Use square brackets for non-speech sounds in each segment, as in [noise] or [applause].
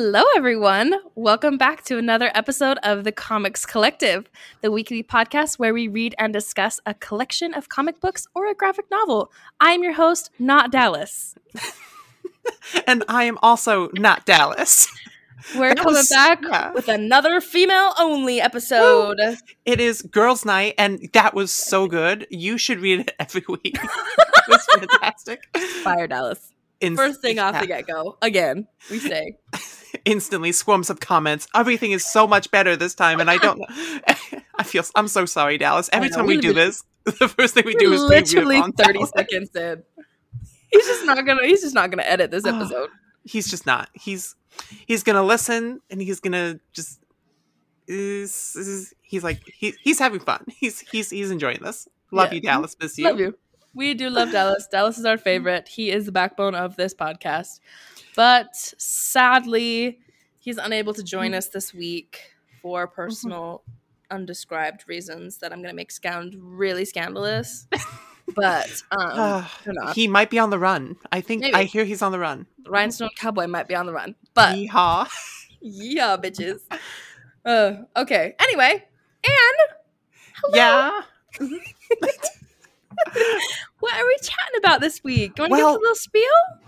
Hello, everyone. Welcome back to another episode of the Comics Collective, the weekly podcast where we read and discuss a collection of comic books or a graphic novel. I am your host, not Dallas. [laughs] and I am also not Dallas. We're That coming was- back yeah. with another female only episode. It is girls' night, and that was so good. You should read it every week. [laughs] it was fantastic. Fire Dallas. Inst- First thing off yeah. the get go. Again, we say. [laughs] instantly swarms of comments. Everything is so much better this time, and I don't. [laughs] [laughs] I feel. I'm so sorry, Dallas. Every time we do this, the first thing we do is literally on 30 Dallas. seconds in. He's just not gonna he's just not gonna edit this [gasps] episode. He's just not. He's he's gonna listen, and he's gonna just. Is, is- he's like he, he's having fun. He's he's he's enjoying this. Love Yeah. you, Dallas. Miss you. Love you. We do love Dallas. Dallas is our favorite. He is the backbone of this podcast. But sadly, he's unable to join us this week for personal, undescribed reasons that I'm going to make sound really scandalous. but um, [sighs] Ah, he might be on the run. I think Maybe. I hear he's on the run. Rhinestone Cowboy might be on the run. But Yeehaw. [laughs] yeah, bitches. Uh, okay. Anyway, and hello. Yeah. [laughs] [laughs] What are we chatting about this week? You want to give us a little spiel?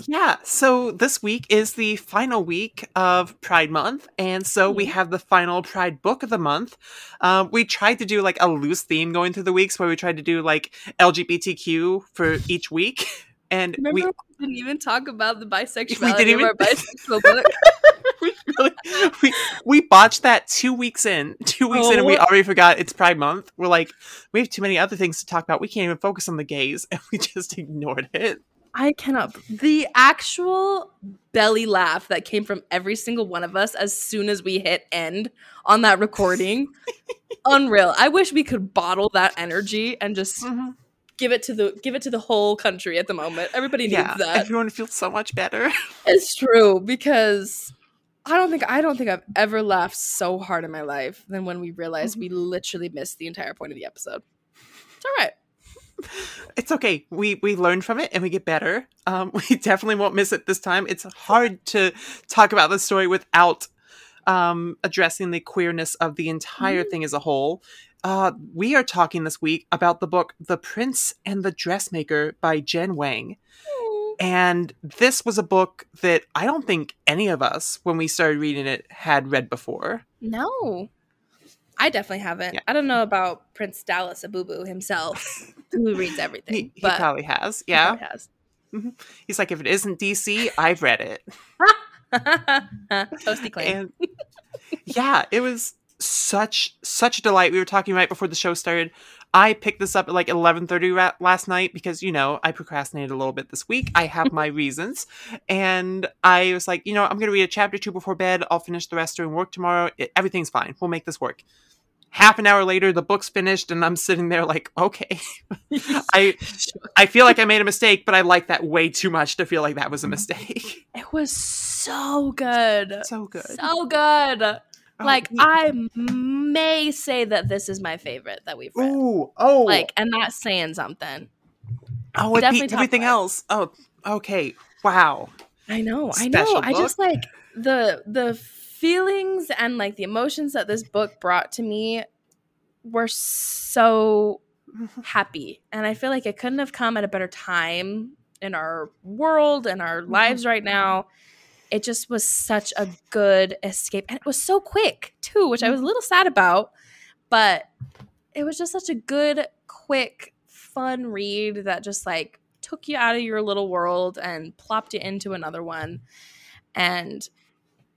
Yeah. So this week is the final week of Pride Month. And so we Mhm. have the final Pride book of the month. Um, we tried to do like a loose theme going through the weeks where we tried to do like LGBTQ for each week. [laughs] And Remember, we, we didn't even talk about the bisexuality didn't even... of our [laughs] bisexual book. [laughs] we really we, we botched that two weeks in. Two weeks in and we Oh. already forgot it's Pride Month. We're like, we have too many other things to talk about. We can't even focus on the gays. [laughs] And we just ignored it. I cannot. The actual belly laugh that came from every single one of us as soon as we hit end on that recording, [laughs] unreal. I wish we could bottle that energy and just mm-hmm. give it to the give it to the whole country at the moment. Everybody needs Yeah. that. Everyone feels so much better. It's true because I don't think I don't think I've ever laughed so hard in my life than when we realized we literally missed the entire point of the episode. It's all right. it's okay. We we learn from it and we get better. Um, [laughs] we definitely won't miss it this time. It's hard to talk about the story without um, addressing the queerness of the entire thing as a whole. Uh, we are talking this week about the book "The Prince and the Dressmaker" by Jen Wang. And this was a book that I don't think any of us, when we started reading it, had read before. No. I definitely haven't. Yeah. I don't know about Prince Dallas Abubu himself, [laughs] who reads everything. He, he but probably has. he Yeah. probably has. Mm-hmm. He's like, if it isn't DC, I've read it. [laughs] Toasty claim. and yeah it was such such a delight we were talking right before the show started i picked this up at like 11.30 ra- last night because you know i procrastinated a little bit this week. I have my [laughs] reasons. And i was like you know i'm gonna read a chapter two before bed. I'll finish the rest during work tomorrow. It, everything's fine. We'll make this work. Half an hour later the book's finished and i'm sitting there like okay. [laughs] I [laughs] i feel like i made a mistake but i like that way too much to feel like that was a mm-hmm. mistake. It was so good. so good. So good. Oh, like I may say that this is my favorite that we've read. Ooh, oh, Like, and that's saying something. oh, it definitely beat everything else. Oh, okay, wow. I know, I know. Special I just like the the feelings and like the emotions that this book brought to me were so [laughs] happy. And I feel like it couldn't have come at a better time in our world and our Mm-hmm. lives right now. It just was such a good escape. And it was so quick, too, which Mm-hmm. I was a little sad about. But it was just such a good, quick, fun read that just like took you out of your little world and plopped you into another one. And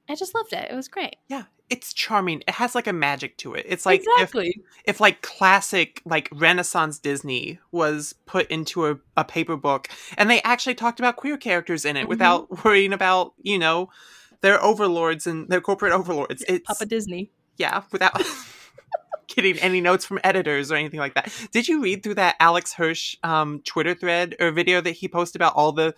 I just loved it. It was great. Yeah, it's charming. It has like a magic to it. It's like exactly. if if like classic like Renaissance Disney was put into a, a paper book and they actually talked about queer characters in it Mhm. without worrying about, you know, their overlords and their corporate overlords. It's Papa Disney. yeah, without [laughs] getting any notes from editors or anything like that. Did you read through that Alex Hirsch um, Twitter thread or video that he posted about all the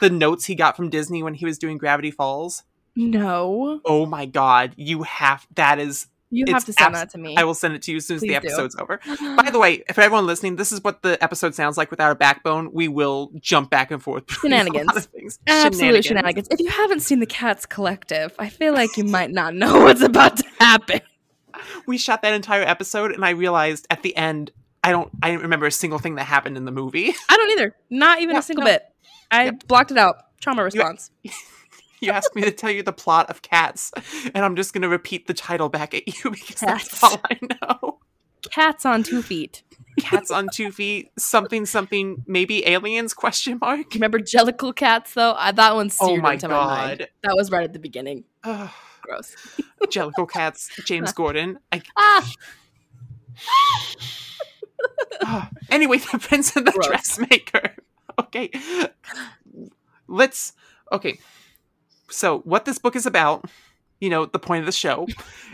the notes he got from Disney when he was doing Gravity Falls? No. Oh my god, you have that is You have to send abs- that to me. I will send it to you as soon as the Please do. episode's over. [gasps] By the way, for everyone listening, this is what the episode sounds like without a backbone. We will jump back and forth. between a Shenanigans. of things. Absolute shenanigans. If you haven't seen the Cats Collective, I feel like you might not know [laughs] what's about to happen. We shot that entire episode, and I realized at the end, I don't, I didn't remember a single thing that happened in the movie. I don't either. Not even Yeah, a single no. bit. I Yep. blocked it out. Trauma response. you [laughs] [laughs] asked me to tell you the plot of Cats, and I'm just going to repeat the title back at you [laughs] because Cats. that's all I know. Cats on two feet. Cats on two feet, something, something, maybe aliens? Question mark. Remember Jellicle cats though? I, that one Oh seared my into my mind. god, That was right at the beginning. Ugh. Gross. Jellicle Cats, James [laughs] Gordon. I, Ah, [sighs] Ah, anyway, the prince and the Gross. dressmaker. [laughs] Okay, let's. Okay, so what this book is about, you know, the point of the show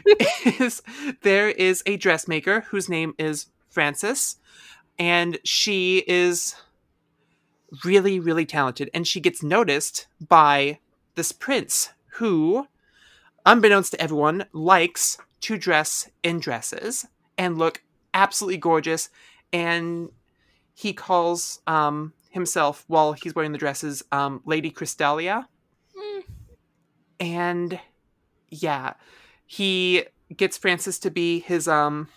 [laughs] is there is a dressmaker whose name is Frances, and she is really, really talented, and she gets noticed by this prince who, unbeknownst to everyone, likes to dress in dresses and look absolutely gorgeous and he calls um, himself while he's wearing the dresses um, lady crystallia Mm. And yeah he gets frances to be his um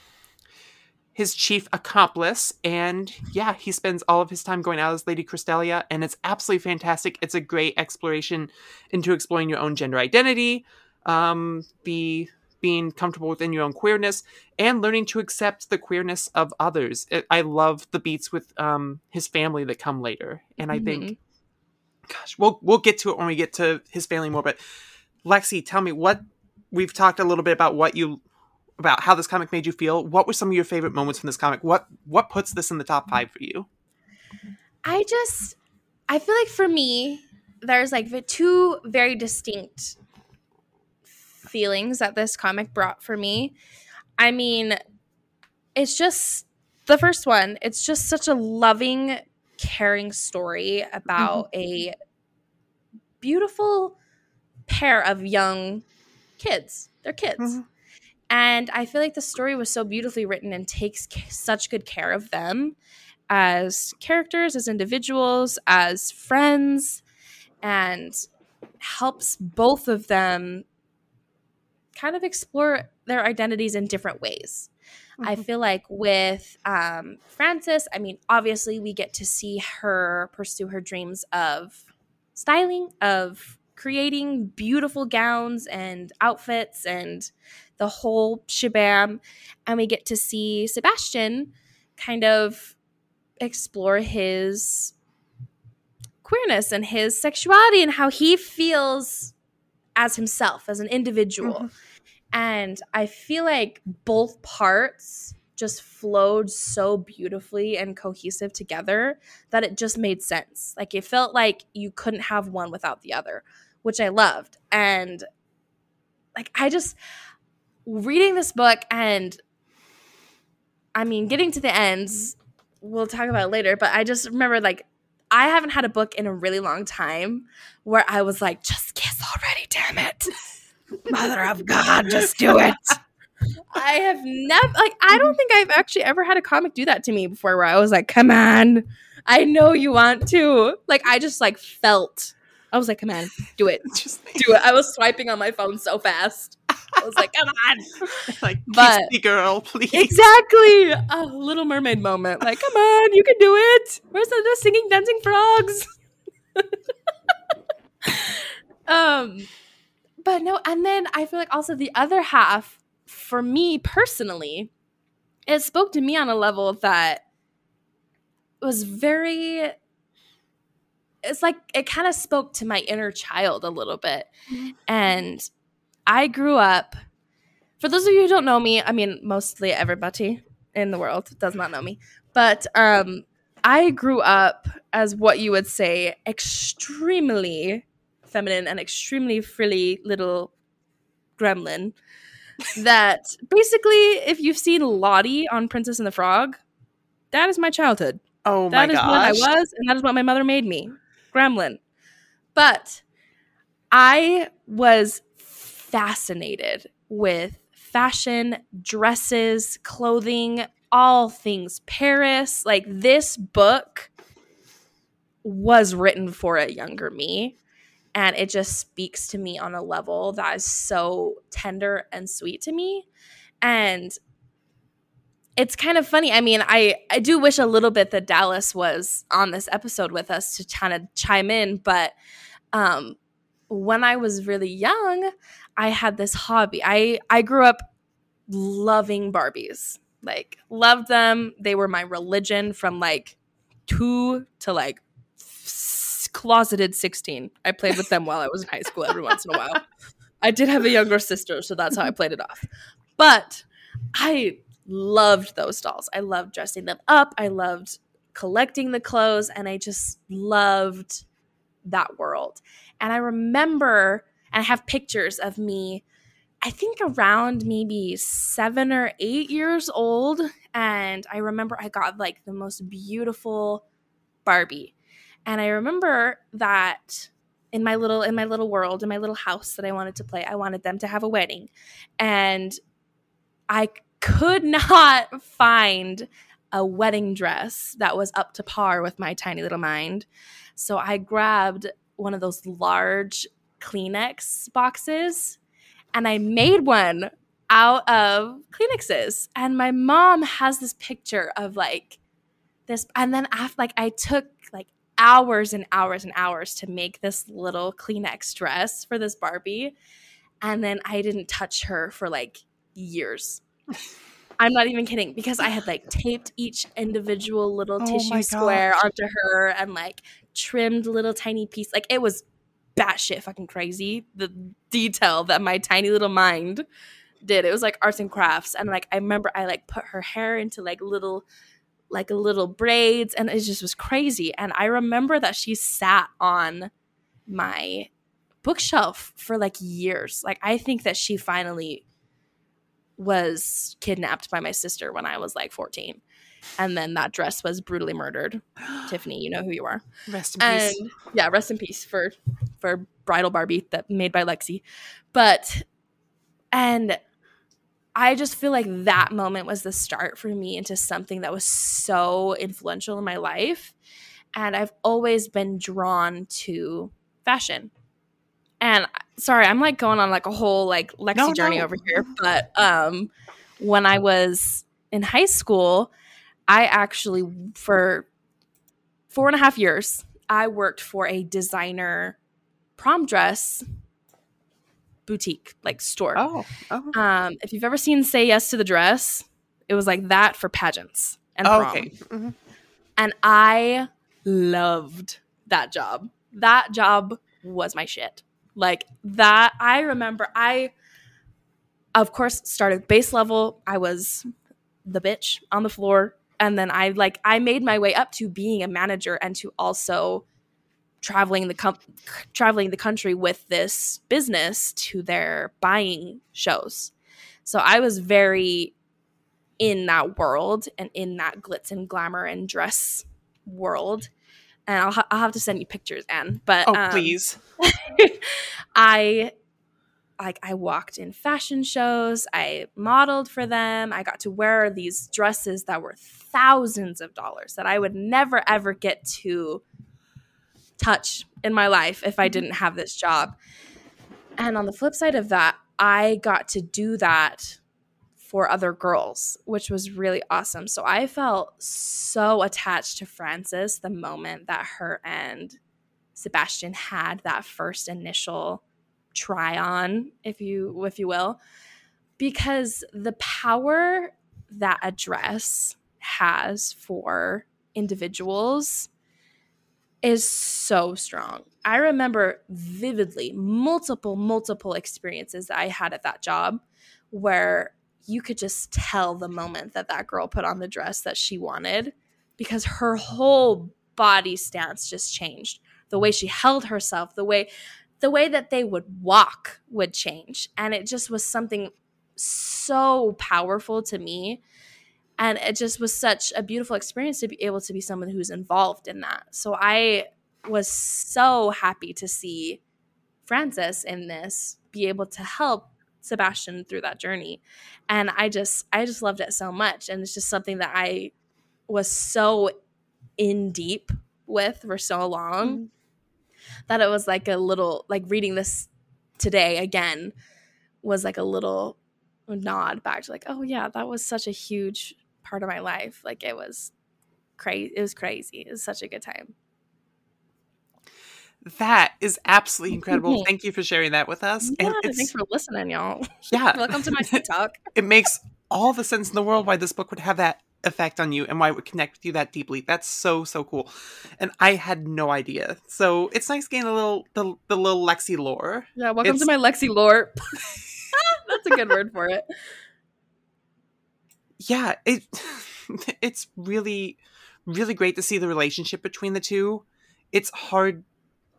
his chief accomplice and yeah he spends all of his time going out as lady crystallia and it's absolutely fantastic it's a great exploration into exploring your own gender identity um the being comfortable within your own queerness and learning to accept the queerness of others. It, I love the beats with um, his family that come later, and I think, gosh, we'll we'll get to it when we get to his family more. But Lexi, tell me what we've talked a little bit about what you about how this comic made you feel. What were some of your favorite moments from this comic? What what puts this in the top five for you? I just I feel like for me, there's like the two very distinct feelings that this comic brought for me. I mean, it's just the first one, it's just such a loving, caring story about mm-hmm. a beautiful pair of young kids. They're kids. Mhm. And I feel like the story was so beautifully written and takes ca- such good care of them as characters, as individuals, as friends, and helps both of them kind of explore their identities in different ways. I Mhm. feel like with um, Frances, I mean, obviously, we get to see her pursue her dreams of styling, of creating beautiful gowns and outfits and the whole shabam. And we get to see Sebastian kind of explore his queerness and his sexuality and how he feels as himself, as an individual. Mhm. And I feel like both parts just flowed so beautifully and cohesive together that it just made sense. Like it felt like you couldn't have one without the other, which I loved. And like I just reading this book and I mean getting to the ends, we'll talk about it later, but I just remember like I haven't had a book in a really long time where I was like, just kiss already, damn it. Mother of God, just do it. [laughs] I have never like I don't think I've actually ever had a comic do that to me before where I was like, come on. I know you want to. Like I just like felt I was like, come on, do it. [laughs] Just Do it. I was swiping on my phone so fast. I was like, come on. [laughs] like, But- kiss me, girl, please. Exactly. A little mermaid moment. Like, come on, you can do it. Where's the, the singing dancing frogs? [laughs] um but no, and then I feel like also the other half for me personally, it spoke to me on a level that was very it's like it kind of spoke to my inner child a little bit. Mhm. And I grew up for those of you who don't know me, I mean mostly everybody in the world does not know me. But um I grew up as what you would say extremely feminine and extremely frilly little gremlin [laughs] that basically if you've seen Lottie on Princess and the Frog, that is my childhood. Oh my That is gosh. what I was, and that is what my mother made me. Gremlin. But I was fascinated with fashion, dresses, clothing, all things Paris. Like this book was written for a younger me. And it just speaks to me on a level that is so tender and sweet to me. And it's kind of funny. I mean, I, I do wish a little bit that Dallas was on this episode with us to kind of chime in, but um, when I was really young, I had this hobby. I I grew up loving Barbies. Like loved them. They were my religion from like 2 to like closeted 16. I played with them while I was in high school every once in a while. I did have a younger sister, so that's how I played it off. But I loved those dolls. I loved dressing them up. I loved collecting the clothes and I just loved that world. And I remember, and I have pictures of me, I think around maybe seven or eight years old. And I remember I got like the most beautiful Barbie. And I remember that in my little in my little world in my little house that I wanted to play I wanted them to have a wedding and I could not find a wedding dress that was up to par with my tiny little mind so I grabbed one of those large Kleenex boxes and I made one out of Kleenexes. And my mom has this picture of like this. And then after, like, I took like hours and hours and hours to make this little Kleenex dress for this Barbie. And then I didn't touch her for like years. I'm not even kidding because I had like [laughs] taped each individual little oh tissue square onto her and like trimmed little tiny piece. Like it was batshit fucking crazy. The detail that my tiny little mind did. It was like arts and crafts. And like I remember I like put her hair into like little like little braids and it just was crazy. And I remember that she sat on my bookshelf for like years. Like I think that she finally was kidnapped by my sister when I was like 14 and then that dress was brutally murdered. [gasps] Tiffany, you know who you are. Rest in and, peace. Yeah, rest in peace for for bridal Barbie that made by Lexi. But and I just feel like that moment was the start for me into something that was so influential in my life. And I've always been drawn to fashion. And sorry, I'm like going on like a whole like Lexi no, journey no. over here. But um when I was in high school, I actually, for four and a half years, I worked for a designer prom dress boutique, like store. Oh, oh. Um, if you've ever seen Say Yes to the Dress, it was like that for pageants and oh, prom. Okay. Mm-hmm. And I loved that job. That job was my shit. Like that, I remember I, of course, started base level. I was the bitch on the floor and then I like I made my way up to being a manager and to also traveling the com- traveling the country with this business to their buying shows. So I was very in that world and in that glitz and glamour and dress world. And I'll, ha- I'll have to send you pictures, Anne. But oh, um, please, [laughs] I like I walked in fashion shows, I modeled for them, I got to wear these dresses that were thousands of dollars that I would never ever get to touch in my life if I didn't have this job. And on the flip side of that, I got to do that for other girls, which was really awesome. So I felt so attached to Frances the moment that her and Sebastian had that first initial try on, if you if you will, because the power that a dress has for individuals is so strong. I remember vividly multiple, multiple experiences that I had at that job where you could just tell the moment that that girl put on the dress that she wanted because her whole body stance just changed. The way she held herself, the way the way that they would walk would change. And it just was something so powerful to me. And it just was such a beautiful experience to be able to be someone who's involved in that. So I was so happy to see Frances in this be able to help Sebastian through that journey. And I just I just loved it so much and it's just something that I was so in deep with for so long mm-hmm. that it was like a little like reading this today again was like a little nod back to like oh yeah that was such a huge part of my life like it was crazy it was crazy it was such a good time that is absolutely incredible. Mm-hmm. Thank you for sharing that with us. Yeah, and thanks for listening, y'all. Yeah. [laughs] Welcome to my [laughs] TikTok. it makes all the sense in the world why this book would have that effect on you and why it would connect with you that deeply. That's so so cool. And I had no idea. So it's nice getting a little the, the little Lexi lore. Yeah, welcome it's... to my Lexi lore. [laughs] That's a good word for it. Yeah, it it's really really great to see the relationship between the two. It's hard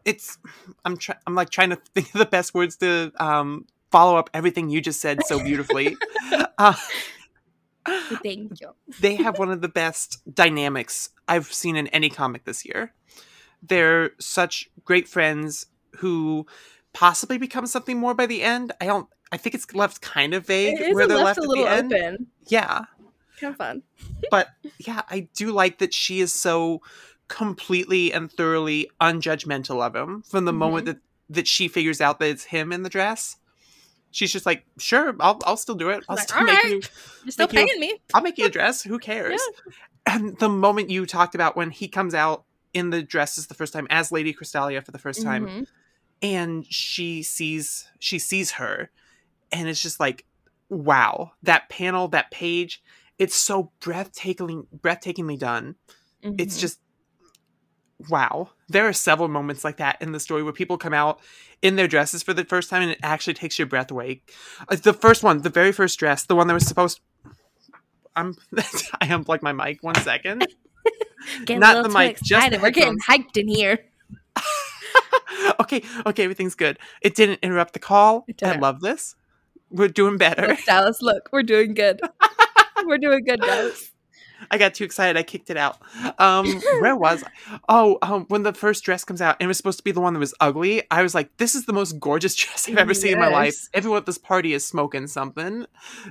it's I'm trying I'm like trying to think of the best words to um follow up everything you just said so beautifully. [laughs] uh, Thank you. they have one of the best dynamics I've seen in any comic this year. They're such great friends who possibly become something more by the end. I don't. I think it's left kind of vague where they're left, left a little open. End. Yeah, kind of fun. but yeah, I do like that she is so completely and thoroughly unjudgmental of him from the mm-hmm. moment that that she figures out that it's him in the dress she's just like, sure, I'll I'll still do it. I'll like, still make right. you. You're still paying you, me. I'll make you a [laughs] dress. Who cares? yeah. And the moment you talked about when he comes out in the dresses the first time as Lady Crystallia for the 1st time, mm-hmm. and she sees she sees her, and it's just like, wow, that panel, that page, it's so breathtakingly breathtakingly done. Mm-hmm. It's just wow. There are several moments like that in the story where people come out in their dresses for the first time and it actually takes your breath away. Uh, the first one, the very first dress, the one that was supposed I'm [laughs] I unplugged my mic one second. [laughs] Not the mic, just the We're getting hyped in here. [laughs] okay, okay, everything's good. It didn't interrupt the call. I love this. We're doing better. Look, Dallas, look, we're doing good. we're doing good, guys. I got too excited. I kicked it out. Um, where [laughs] was I? Oh, um, when the first dress comes out, and it was supposed to be the one that was ugly. I was like, "This is the most gorgeous [laughs] dress I've ever yes. seen in my life." Everyone at this party is smoking something.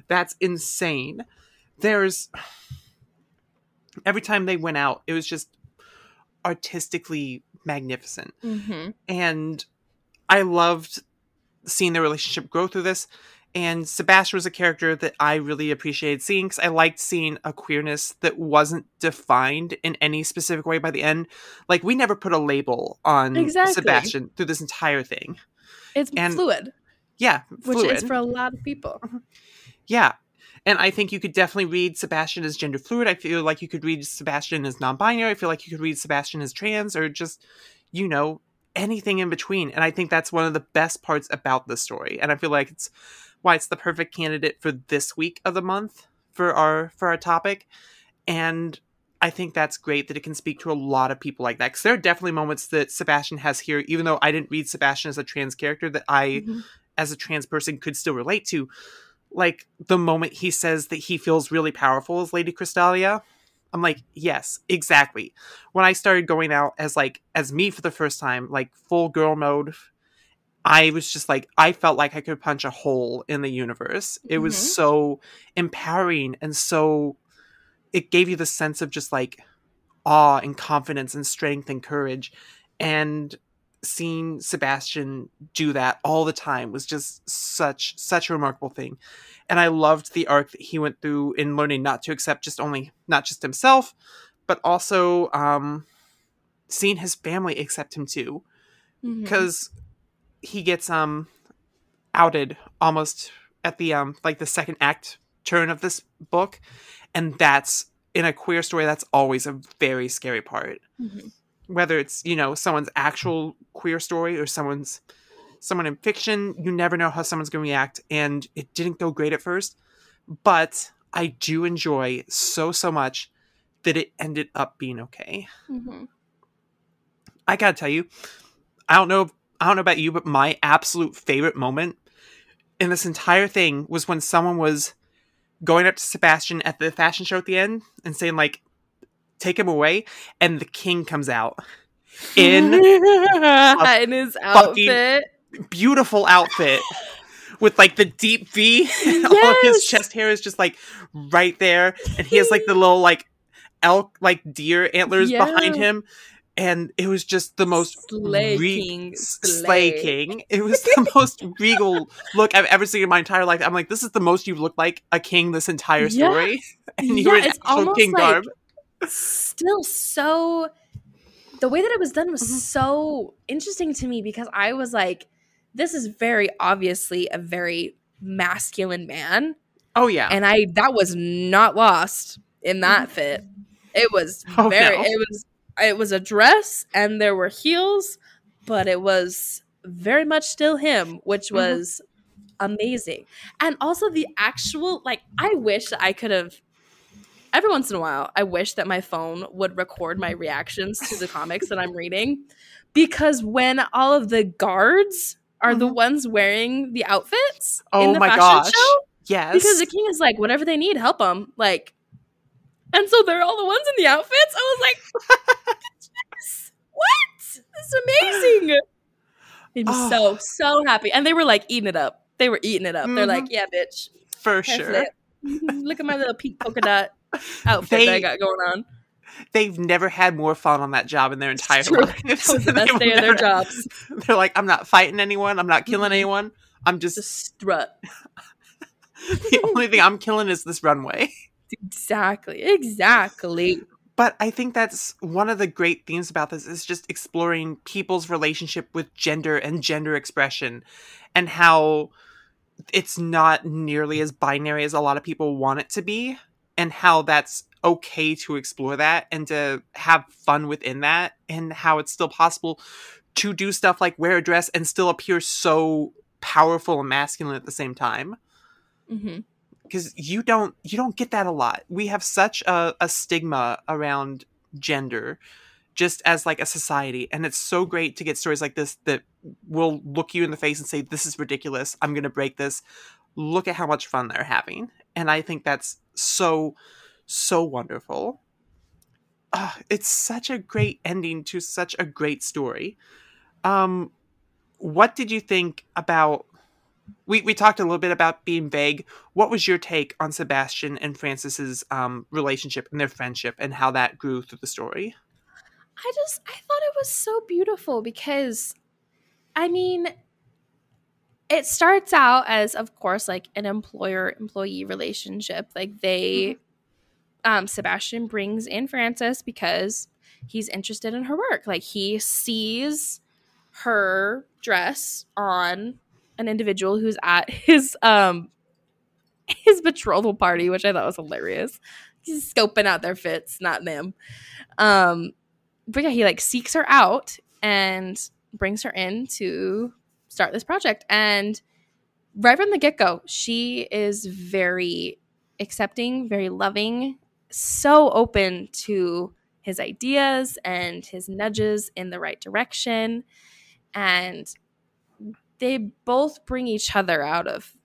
That's insane. There's [sighs] every time they went out, it was just artistically magnificent, mm-hmm. and I loved seeing their relationship grow through this. And Sebastian was a character that I really appreciated seeing because I liked seeing a queerness that wasn't defined in any specific way by the end. Like, we never put a label on exactly. Sebastian through this entire thing. It's and, fluid. Yeah. Fluid. Which is for a lot of people. [laughs] Yeah. And I think you could definitely read Sebastian as gender fluid. I feel like you could read Sebastian as non binary. I feel like you could read Sebastian as trans or just, you know, anything in between. And I think that's one of the best parts about the story. And I feel like it's why it's the perfect candidate for this week of the month for our for our topic and I think that's great that it can speak to a lot of people like that because there are definitely moments that Sebastian has here, even though I didn't read Sebastian as a trans character, that I, mm-hmm. as a trans person, could still relate to. Like the moment he says that he feels really powerful as Lady Crystallia, I'm like, yes, exactly. When I started going out as like as me for the first time, like full girl mode, I was just like, I felt like I could punch a hole in the universe. It mm-hmm. was so empowering and so, it gave you the sense of just like awe and confidence and strength and courage. And seeing Sebastian do that all the time was just such, such a remarkable thing. And I loved the arc that he went through in learning not to accept just only, not just himself, but also um, seeing his family accept him too. Because mm-hmm he gets um outed almost at the um like the second act turn of this book and that's in a queer story that's always a very scary part mm-hmm. whether it's you know someone's actual queer story or someone's someone in fiction you never know how someone's going to react and it didn't go great at first but i do enjoy so so much that it ended up being okay mm-hmm. i gotta tell you i don't know I don't know about you, but my absolute favorite moment in this entire thing was when someone was going up to Sebastian at the fashion show at the end and saying like, "Take him away," and the king comes out in [laughs] in his outfit, beautiful outfit. with like the deep V. [laughs] All of his chest hair is just like right there, and he has like the little like elk like deer antlers behind him. And it was just the most Slay re- King, slay. slay king. It was the [laughs] most regal look I've ever seen in my entire life. I'm like, this is the most you've looked like a king this entire Yeah. story, [laughs] and you Yeah, were in it's actual king like- garb. still so the way that it was done was Mhm. so interesting to me because I was like, this is very obviously a very masculine man. Oh yeah, And I that was not lost in that fit. It was Oh, very no. it was it was a dress and there were heels, but it was very much still him, which Mhm. was amazing. And also the actual like I wish that I could have every once in a while I wish that my phone would record my reactions to the comics that I'm reading because when all of the guards are the Mhm. ones wearing the outfits Oh in the my fashion gosh. show yes, because the king is like whatever they need help them like and so they're all the ones in the outfits i was like what this is amazing made me Oh. so ah. so happy and they were like eating it up they were eating it up they're mm-hmm. like yeah bitch for sure. Mm-hmm. look at my little pink polka dot [laughs] outfit that i got going on They've never had more fun on that job in their entire true. lives. that was [laughs] the They best day of their jobs [laughs] They're like, I'm not fighting anyone. I'm not killing Mhm. anyone. I'm just just strut the only thing I'm killing is this runway. Exactly exactly. But I think that's one of the great themes about this is just exploring people's relationship with gender and gender expression and how it's not nearly as binary as a lot of people want it to be and how that's okay to explore that and to have fun within that and how it's still possible to do stuff like wear a dress and still appear so powerful and masculine at the same time. Hmm because you don't you don't get that a lot. We have such a, a stigma around gender just as like a society and it's so great to get stories like this that will look you in the face and say this is ridiculous. I'm gonna break this. Look at how much fun they're having and i think that's so so wonderful. It's such a great ending to such a great story. Um what did you think about we, we talked a little bit about being vague. What was your take on Sebastian and Frances's um, relationship and their friendship and how that grew through the story? I just I thought it was so beautiful because I mean it starts out as of course like an employer employee relationship like they um Sebastian brings in Frances because he's interested in her work like he sees her dress on an individual who's at [laughs] his um his betrothal party which I thought was hilarious he's scoping out their fits not them um but yeah, he like seeks her out and brings her in to start this project. And right from the get go, she is very accepting, very loving, so open to his ideas and his nudges in the right direction. And they both bring each other out of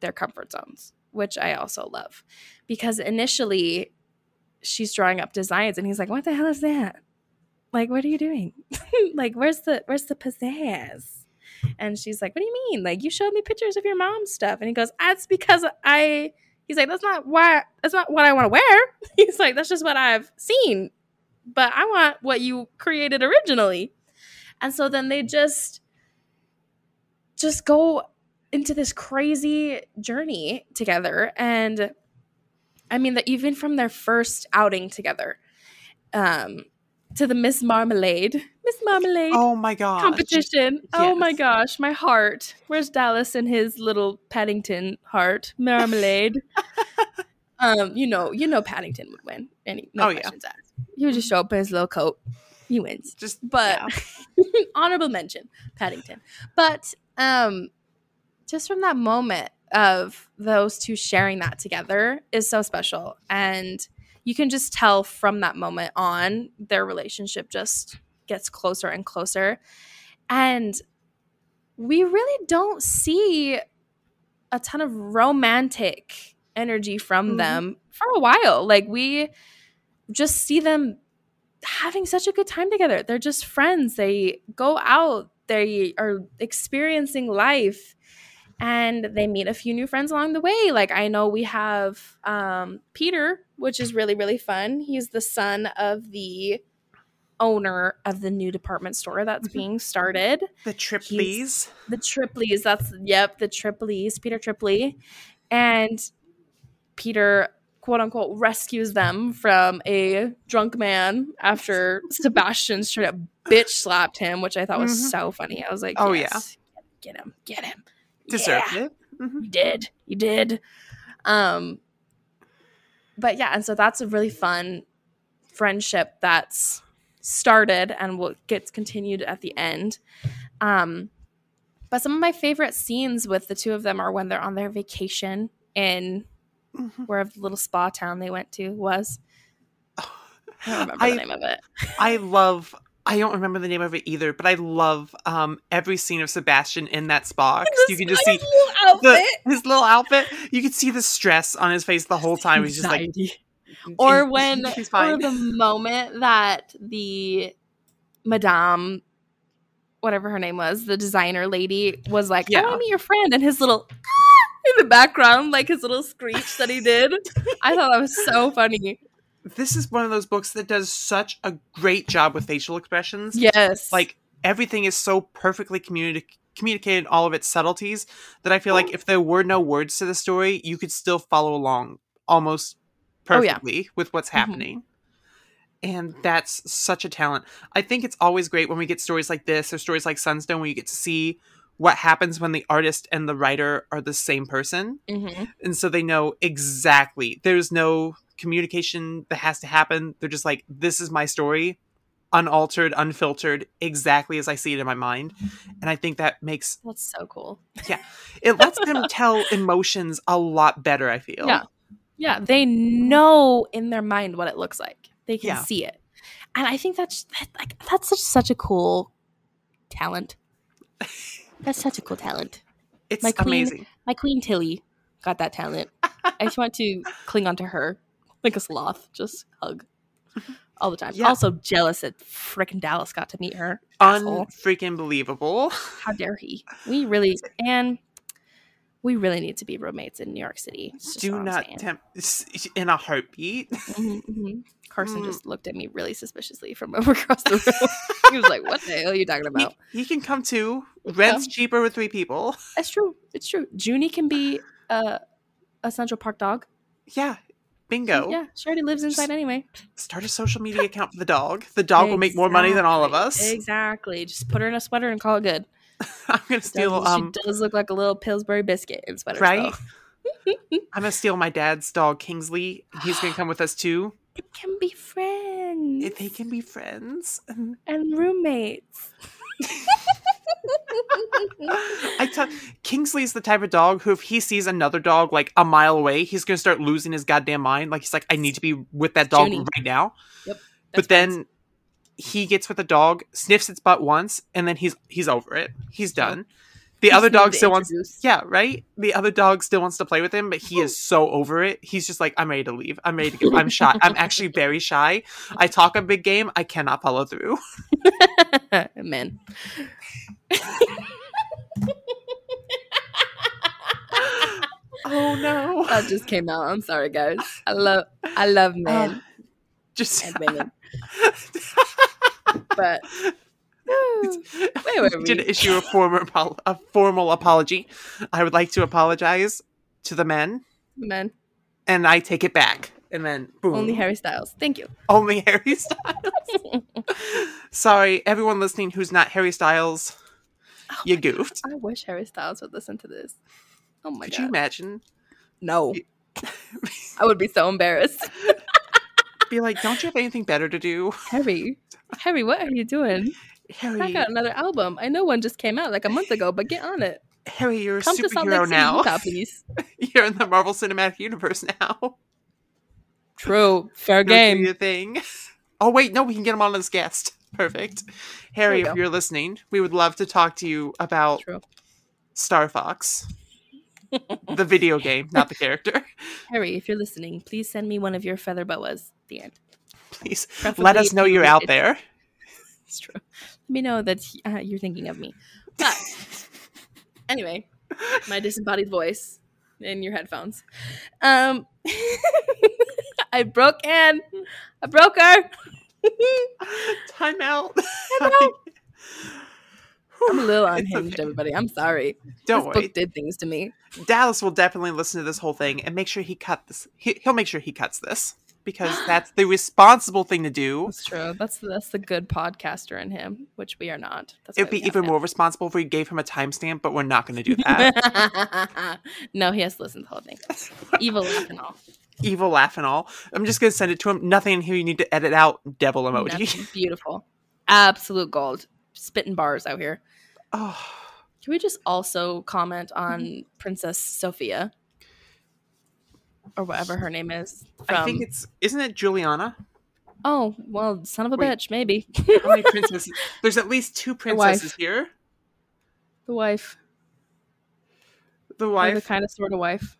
their comfort zones, which I also love. Because initially, she's drawing up designs and he's like, What the hell is that? like what are you doing? [laughs] Like where's the where's the pizzazz? And she's like what do you mean? Like you showed me pictures of your mom's stuff. And he goes that's because i he's like that's not why that's not what i want to wear. [laughs] He's like that's just what i've seen but i want what you created originally. And so then they just just go into this crazy journey together and i mean that even from their first outing together um to the Miss Marmalade, Miss Marmalade Oh my god! competition. Oh my gosh, my heart. Where's Dallas and his little Paddington heart? Marmalade. [laughs] um, you know, you know Paddington would win. Any no Oh, yeah. asked. He would just show up in his little coat. He wins. Just But yeah. [laughs] honorable mention, Paddington. But um just from that moment of those two sharing that together is so special. And you can just tell from that moment on their relationship just gets closer and closer. And we really don't see a ton of romantic energy from Mhm. them for a while. Like we just see them having such a good time together. They're just friends. They go out, they are experiencing life. and they meet a few new friends along the way. Like I know we have um, Peter, which is really really fun. He's the son of the owner of the new department store that's Mhm. being started. The Tripleys. The Tripleys. That's yep, the Tripleys. Peter Tripley, and Peter quote unquote rescues them from a drunk man after Sebastian straight up bitch slapped him, which I thought was Mhm. so funny. I was like, Oh, yes, get him, get him, Deserved Yeah, it. Mhm. You did, you did. Um, but yeah, and so that's a really fun friendship that's started and will gets continued at the end. Um, but some of my favorite scenes with the two of them are when they're on their vacation in Mhm. wherever the little spa town they went to was. I don't remember I- the name of it. I love. I don't remember the name of it either, but I love um, every scene of Sebastian in that spa. [laughs] you can just see His little the, outfit. his little outfit. You can see the stress on his face the whole time. He's just like, or [laughs] when or the moment that the madame whatever her name was the designer lady was like Yeah. i want to meet your friend and his little in the background like his little screech that he did i thought that was so funny this is one of those books that does such a great job with facial expressions. yes Like everything is so perfectly communi- communicated, all of its subtleties, that I feel like if there were no words to the story, you could still follow along almost Oh, yeah. perfectly with what's Mhm. happening. And that's such a talent. I think it's always great when we get stories like this or stories like Sunstone where you get to see what happens when the artist and the writer are the same person. Hmm and so they know exactly there's no communication that has to happen. They're just like this is my story unaltered unfiltered exactly as i see it in my mind. And i think that makes that's so cool. Yeah. it lets them [laughs] tell emotions a lot better i feel. Yeah. yeah. They know in their mind what it looks like. They can Yeah. see it. And i think that's that, like that's such, such a cool talent [laughs] that's such a cool talent it's My queen- amazing My queen Tilly got that talent. I just want to cling onto her like a sloth, just hug [laughs] all the time. Yeah. Also jealous that freaking Dallas got to meet her. Unfreaking believable How dare he? We really and we really need to be roommates in New York City. Do not tempt [laughs] in a heartbeat Mhm, mhm. Carson Mm. just looked at me really suspiciously from [laughs] over across the room. [laughs] he was like, "What the hell are you talking about?" he can come too rent's cheaper with three people It's true. It's true. Junie can be a a Central Park dog. yeah bingo Yeah, she already lives inside anyway. start a social media account for the dog the dog will make more money than all of us Exactly. Exactly. Just put her in a sweater and call it good. [laughs] i'm gonna steal Does- um she does look like a little Pillsbury biscuit in sweater. Right? [laughs] I'm gonna steal my dad's dog Kingsley. He's gonna come with us too. [gasps] They can be friends If they can be friends. [laughs] and roommates. I tell Kingsley's the type of dog who, if he sees another dog like a mile away, he's gonna start losing his goddamn mind. Like he's like, I need to be with that dog Junie. right now. That's but then he gets with the dog, sniffs its butt once, and then he's he's over it. He's done. The Just other dog still wants introduce. Yeah, right? The other dog still wants to play with him, but he is so over it. He's just like, I'm ready to leave. I'm ready to go. I'm [laughs] shy. I'm actually very shy. I talk a big game. I cannot follow through. [laughs] Men. Oh no. [laughs] That just came out. I'm sorry, guys. I love I love uh, men Just and women, but where were [laughs] did we? issue a former a formal apology. I would like to apologize to the men, men. and I take it back. And then boom, Only Harry Styles. Thank you. only Harry Styles. [laughs] Sorry, everyone listening who's not Harry Styles, Oh you my God. goofed. I wish Harry Styles would listen to this. Oh my Could god. Could you imagine? no. I would be so embarrassed. [laughs] Be like, don't you have anything better to do, Harry. [laughs] Harry, what are you doing? Harry, I got another album. I know one just came out like a month ago, but get on it. Harry, you're a Come Lake superhero now. [laughs] You're in the Marvel Cinematic Universe now. [laughs] True. Fair do game. your thing. Oh wait, no, we can get him on as guest. Perfect. Harry, we if you're listening, we would love to talk to you about True. Star Fox, the video game, not the character. Harry, if you're listening, please send me one of your feather boas. The end. Please Preferably let us know you you're out there. [laughs] It's true. Let me know that uh, you're thinking of me. But [laughs] anyway, my disembodied voice in your headphones. Um, [laughs] I broke Anne. I broke her. Time out. Time out. I'm a little unhinged, okay. everybody. I'm sorry. Don't this worry. book did things to me. Dallas will definitely listen to this whole thing and make sure he cut this. He, he'll make sure he cuts this because that's the responsible thing to do. [gasps] That's true. That's the, that's the good podcaster in him, which we are not. That's It'd be even him. more responsible if we gave him a timestamp, but we're not going to do that. [laughs] no, he has to listen to the whole thing. [laughs] Evil laugh and all. Evil laugh and all. I'm just going to send it to him. Nothing in here you need to edit out. Devil emoji. Nothing. [laughs] Beautiful. Absolute gold. Spitting bars out here. oh, Can we just also comment Mm-hmm. on Princess Sophia? Or whatever her name is. I think it's isn't it Juliana? Oh, well, son of a Wait. bitch, maybe. How many [laughs] princesses? There's at least two princesses here. the wife. The Or wife. The kind of sort of wife.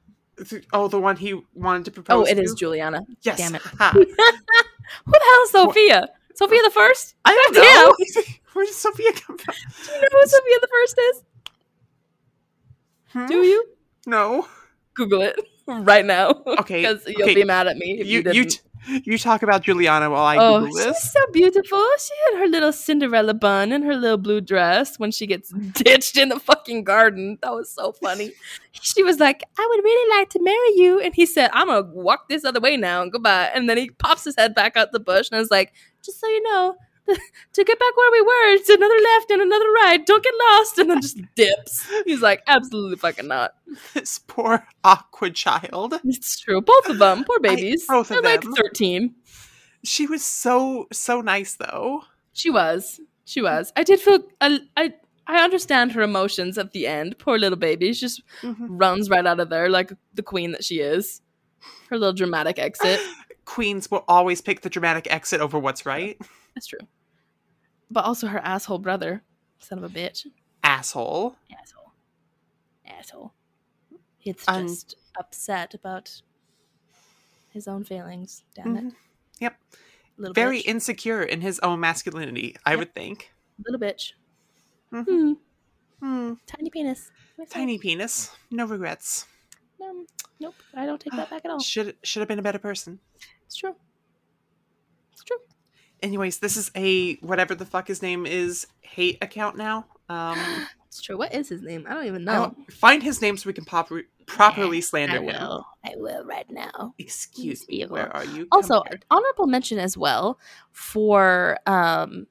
oh, the one he wanted to propose. Oh, it to? is Juliana. Yes. Damn it. [laughs] Who the hell is Sophia? Sophia the first? I don't know. [laughs] Where does Sophia come from? Do you know who Sophia the first is? Hmm? Do you? No. Google it [laughs] right now. Okay, Because you'll okay. be mad at me if you, You you t- you talk about Juliana while I oh, Google she's this. so beautiful. She had her little Cinderella bun and her little blue dress when she gets [laughs] ditched in the fucking garden. That was so funny. [laughs] she was like, I would really like to marry you. And he said, I'm going to walk this other way now and goodbye. And then he pops his head back out the bush and I was like, just so you know, [laughs] to get back where we were, it's another left and another right. Don't get lost. And then just [laughs] dips. He's like, absolutely fucking not. This poor awkward child. It's true. Both of them. Poor [sighs] babies. I, both of They're like them. 13. She was so so nice though. She was. She was. I did feel. I, I. I understand her emotions at the end. Poor little baby. She just Mhm. runs right out of there like the queen that she is. Her little dramatic exit. [gasps] Queens will always pick the dramatic exit over what's right. That's true. But also her asshole brother. Son of a bitch. Asshole. Asshole. Asshole. He's Un- just upset about his own feelings. Damn it. Mhm. Yep. Little Very bitch. insecure in his own masculinity, I Yep. would think. little bitch. Mhm. Hmm. Hmm. Tiny penis. Tiny penis. No regrets. Um, nope. I don't take that back at all. Should should have been a better person. It's true. It's true. Anyways, this is a whatever the fuck his name is hate account now. Um, [gasps] It's true. What is his name? I don't even know. don't- find his name so we can pop- properly I slander him. will. I will right now. Excuse me, where are you? Also, honorable mention as well for um.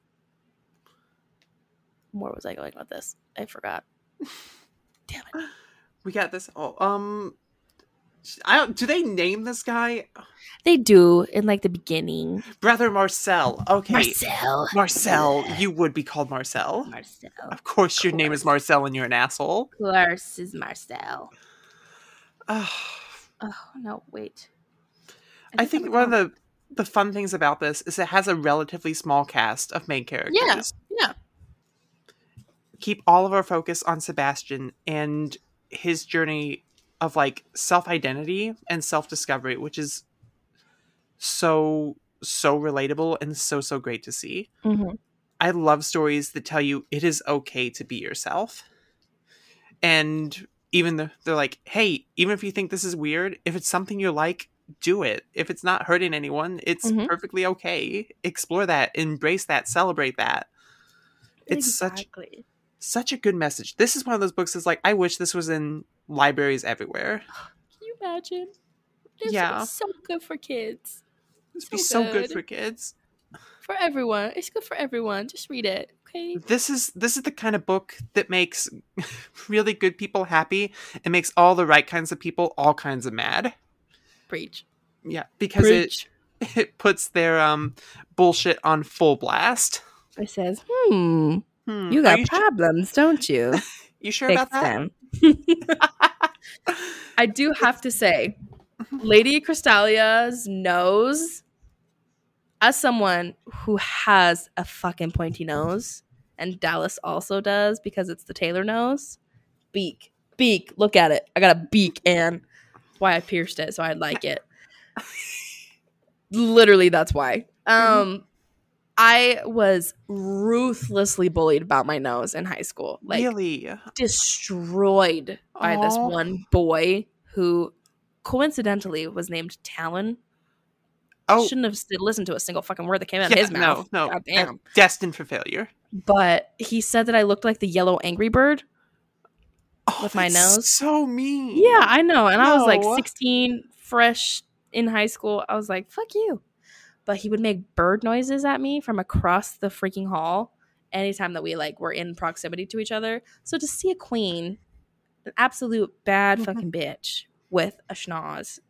Where was I going with this? I forgot. [laughs] Damn it! we got this. Oh, um, I don't. Do they name this guy They do in like the beginning. Brother Marcel? Okay, Marcel. Marcel. You would be called Marcel. Marcel. Of course, your name is Marcel, and you're an asshole. Of course, is Marcel. Ugh. [sighs] Oh no! Wait. I think one of the the fun things about this is it has a relatively small cast of main characters. Yeah. yeah. Keep all of our focus on Sebastian and his journey of like self identity and self discovery, which is so so relatable and so so great to see. Mhm. I love stories that tell you it is okay to be yourself. And even the, they're like, hey, even if you think this is weird, if it's something you like, do it. If it's not hurting anyone, it's Mhm. perfectly okay. Explore that, embrace that, celebrate that. It's such Exactly. such a good message. This is one of those books that's like, I wish this was in libraries everywhere. [sighs] Can you imagine? This Yeah. is so good for kids. It'd be so good good. for kids. For everyone. It's good for everyone. Just read it. Okay. This is this is the kind of book that makes [laughs] really good people happy and makes all the right kinds of people all kinds of mad. Preach. Yeah, because Preach. it [laughs] it puts their um bullshit on full blast. It says, hmm, Hmm, you got you, problems, don't you? [laughs] you sure Fix about that? them. [laughs] I do have to say, Lady Crystallia's nose, as someone who has a fucking pointy nose, and Dallas also does because it's the Taylor nose, beak, beak, look at it. I got a beak, and why I pierced it so I'd like it. [laughs] Literally, that's why. Um, I was ruthlessly bullied about my nose in high school. Like really? destroyed by this one boy who coincidentally was named Talon. Oh, Shouldn't have st- listened to a single fucking word that came out yeah, of his mouth. no, no. God damn. Destined for failure. But he said that I looked like the yellow angry bird. Oh, With my nose? So mean. Yeah, I know. And I was like 16, fresh in high school. I was like, fuck you. But he would make bird noises at me from across the freaking hall anytime that we like were in proximity to each other. So to see a queen, an absolute bad Mhm. fucking bitch with a schnoz.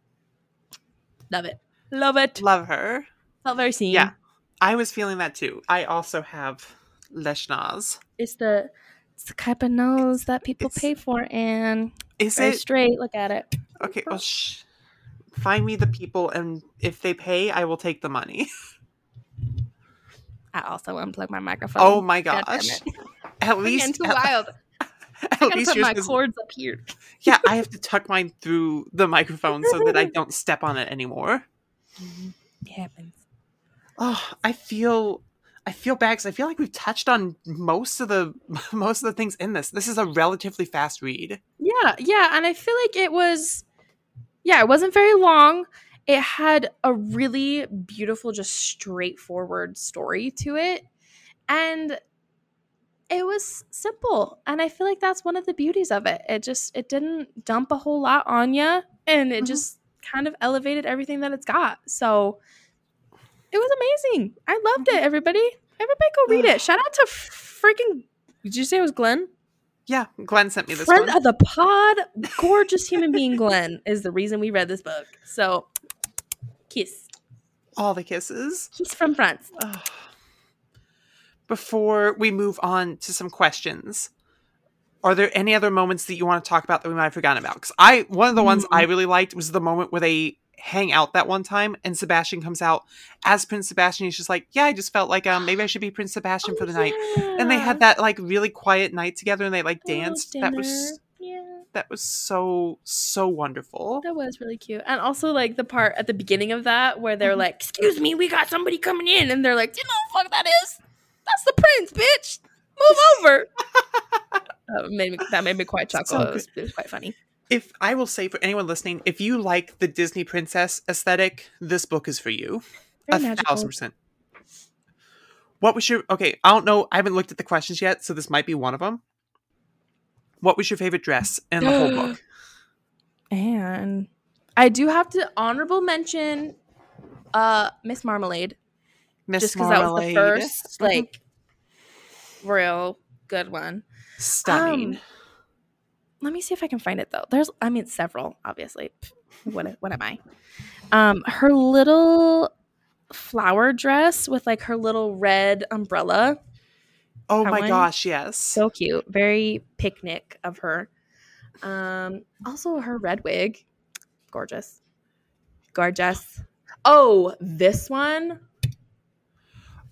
Love it. Love it. Love her. Felt very seen. Yeah. I was feeling that too. I also have Leshnaz. It's the it's the type of nose that people pay for and Is very it straight. Look at it. okay? Well, shh. Find me the people, and if they pay, I will take the money. [laughs] I also unplugged my microphone. Oh my gosh! [laughs] At least, too at, wild. [laughs] at gotta least put my is- cords up here. yeah. I have to tuck mine through the microphone so that I don't step on it anymore. It happens. Oh, I feel, I feel bad because I feel like we've touched on most of the most of the things in this. This is a relatively fast read. Yeah, yeah, and I feel like it was yeah, it wasn't very long. It had a really beautiful just straightforward story to it. And it was simple, and I feel like that's one of the beauties of it. It just it didn't dump a whole lot on you and it Mhm. just kind of elevated everything that it's got. So it was amazing. I loved it, everybody. Everybody go read it. Shout out to freaking Did you say it was Glenn? Yeah, Glenn sent me this friend one. of the pod, gorgeous human being Glenn is the reason we read this book. So, kiss, All the kisses. kiss from France. Before we move on to some questions, are there any other moments that you want to talk about that we might have forgotten about? Because I, one of the ones hmm. I really liked was the moment where they hang out that one time, and Sebastian comes out as Prince Sebastian. He's just like, "Yeah, I just felt like um maybe I should be Prince Sebastian [gasps] for the night." And they had that like really quiet night together, and they like danced. That was yeah, that was so so wonderful. that was really cute. And also like the part at the beginning of that where they're Mhm. like, "Excuse me, we got somebody coming in," and they're like, Do "You know fuck that is? That's the prince, bitch. Move over." [laughs] Uh, made me, that made me quite chuckle. So it, was, it was quite funny. If I will say for anyone listening, if you like the Disney princess aesthetic, this book is for you. Very a magical. thousand percent. What was your okay? I don't know. I haven't looked at the questions yet, so this might be one of them. What was your favorite dress in the whole book? [gasps] And I do have to honorable mention uh Miss Marmalade. Miss just because that was the first like real good one. stunning. Um, let me see if I can find it though. There's, I mean, several, obviously. What, what am I? Um, her little flower dress with like her little red umbrella, oh that my one? gosh, yes. so cute, very picnic of her. Um, also her red wig, gorgeous, gorgeous. Oh, this one,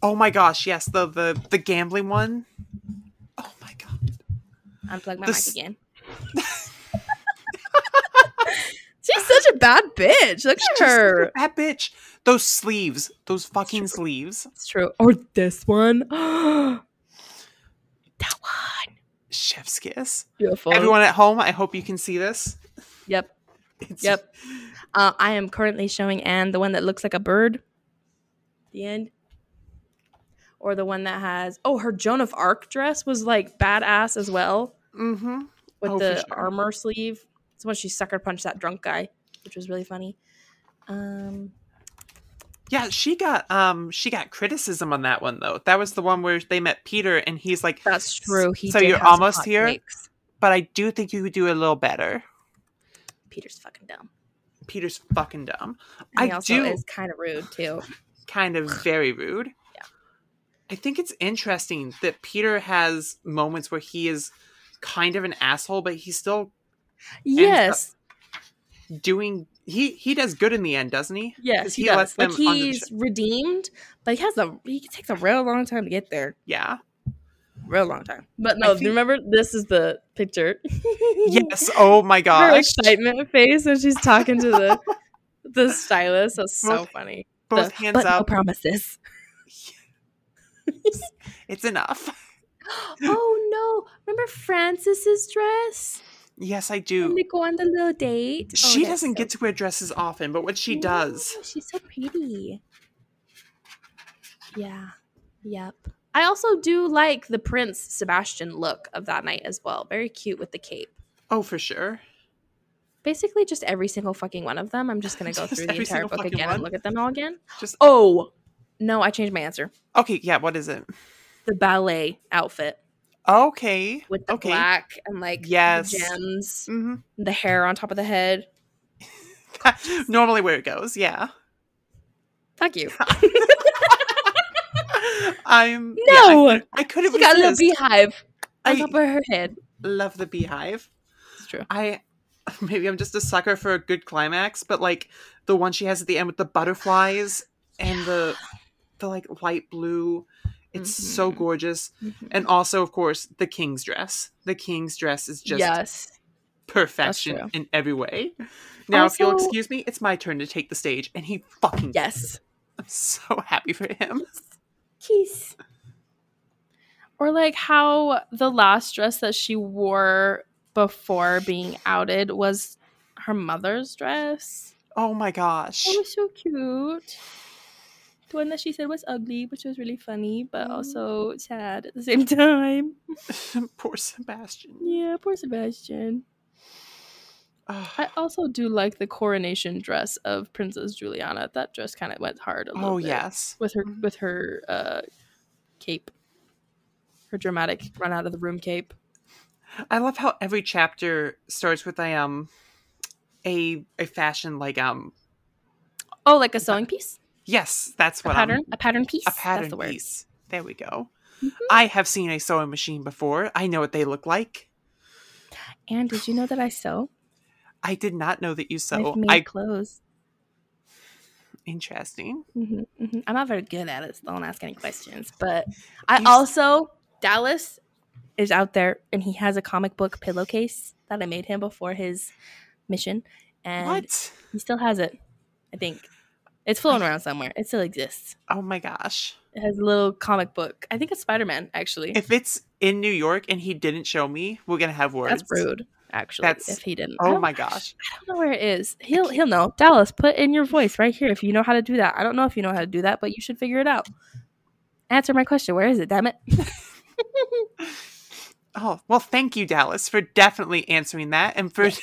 oh my gosh, yes. The the the gambling one. Oh my god. unplug my This- mic again. She's such a bad bitch. Look at She's her. that bitch. Those sleeves. Those fucking sleeves. It's true. Or this one. [gasps] that one. Chef's kiss. Beautiful. Everyone at home, I hope you can see this. Yep. [laughs] It's, Yep. Uh, I am currently showing Anne the one that looks like a bird. The end. Or the one that has oh her Joan of Arc dress was like badass as well Mm-hmm. With Oh, the sure. armor sleeve. It's when she sucker punched that drunk guy, which was really funny. Um Yeah, she got um she got criticism on that one though. That was the one where they met Peter and he's like, that's true. He So you're almost here? takes. but I do think you could do a little better. Peter's fucking dumb. Peter's fucking dumb. And I also do is kind of rude too. [laughs] kind of very rude. Yeah. I think it's interesting that Peter has moments where he is kind of an asshole, but he's still Yes. doing he he does good in the end, doesn't he? Yes, he, he does. lets Like he's redeemed, but he has a he takes a real long time to get there. Yeah. Real long time. But no, think- remember this is the picture. Yes. Oh my [laughs] Her gosh. excitement face when she's talking to the [laughs] the stylist. That's so Both- funny. Both The, hands but no promises. [laughs] It's enough. Oh no! Remember Frances's dress? Yes, I When do. they go on the little date. Oh, She that's doesn't so get to wear dresses often, but what she does, she's so pretty. Yeah. Yep. I also do like the Prince Sebastian look of that night as well. Very cute with the cape. oh, for sure. Basically, just every single fucking one of them. I'm just gonna go [laughs] through the entire book again one? and look at them all again. Just Oh no, I changed my answer. okay. Yeah, what is it? The ballet outfit Okay. with the okay. black and like Yes. the gems, hmm the hair on top of the head. [laughs] Normally where it goes. Yeah. Fuck you. [laughs] I'm No! Yeah, I, I couldn't She got a little beehive on I top of her head. love the beehive. It's true. I [laughs] maybe I'm just a sucker for a good climax, but like the one she has at the end with the butterflies and the the like light blue. It's so Mhm. gorgeous. Mhm. And also, of course, the king's dress. The king's dress is just yes. perfection in every way. [laughs] Now, if you'll excuse me, it's my turn to take the stage, and he fucking Yes. I'm so happy for him. Kiss. Or like how the last dress that she wore before being outed was her mother's dress. Oh my gosh. It was so cute. The one that she said was ugly, which was really funny, but Mm. also sad at the same [laughs] time. [laughs] Poor Sebastian. Yeah, poor Sebastian. I also do like the coronation dress of Princess Juliana. That dress kind of went hard a little oh bit. yes. with her Mhm. with her uh cape her dramatic run out of the room cape I love how every chapter starts with a um a a fashion like um oh like a sewing piece yes, that's what a pattern I'm, a pattern piece a pattern That's the word. piece. There we go. Mhm. I have seen a sewing machine before. I know what they look like. and did you know that i sew I did not know that you sew. i've made I clothes interesting. hmm hmm i'm not very good at it so don't ask any questions but i You also dallas is out there and he has a comic book pillowcase that i made him before his mission and what? he still has it i think it's floating [sighs] around somewhere it still exists Oh my gosh. It has a little comic book. I think it's Spider Man, actually. If it's in New York and he didn't show me, we're gonna have words. That's rude, actually. That's- if he didn't. Oh my [sighs] gosh. I don't know where it is. He'll he'll know. Dallas, put in your voice right here if you know how to do that. I don't know if you know how to do that, but you should figure it out. Answer my question. Where is it? Damn it. [laughs] [laughs] Oh, well, thank you, Dallas, for definitely answering that and for Yes.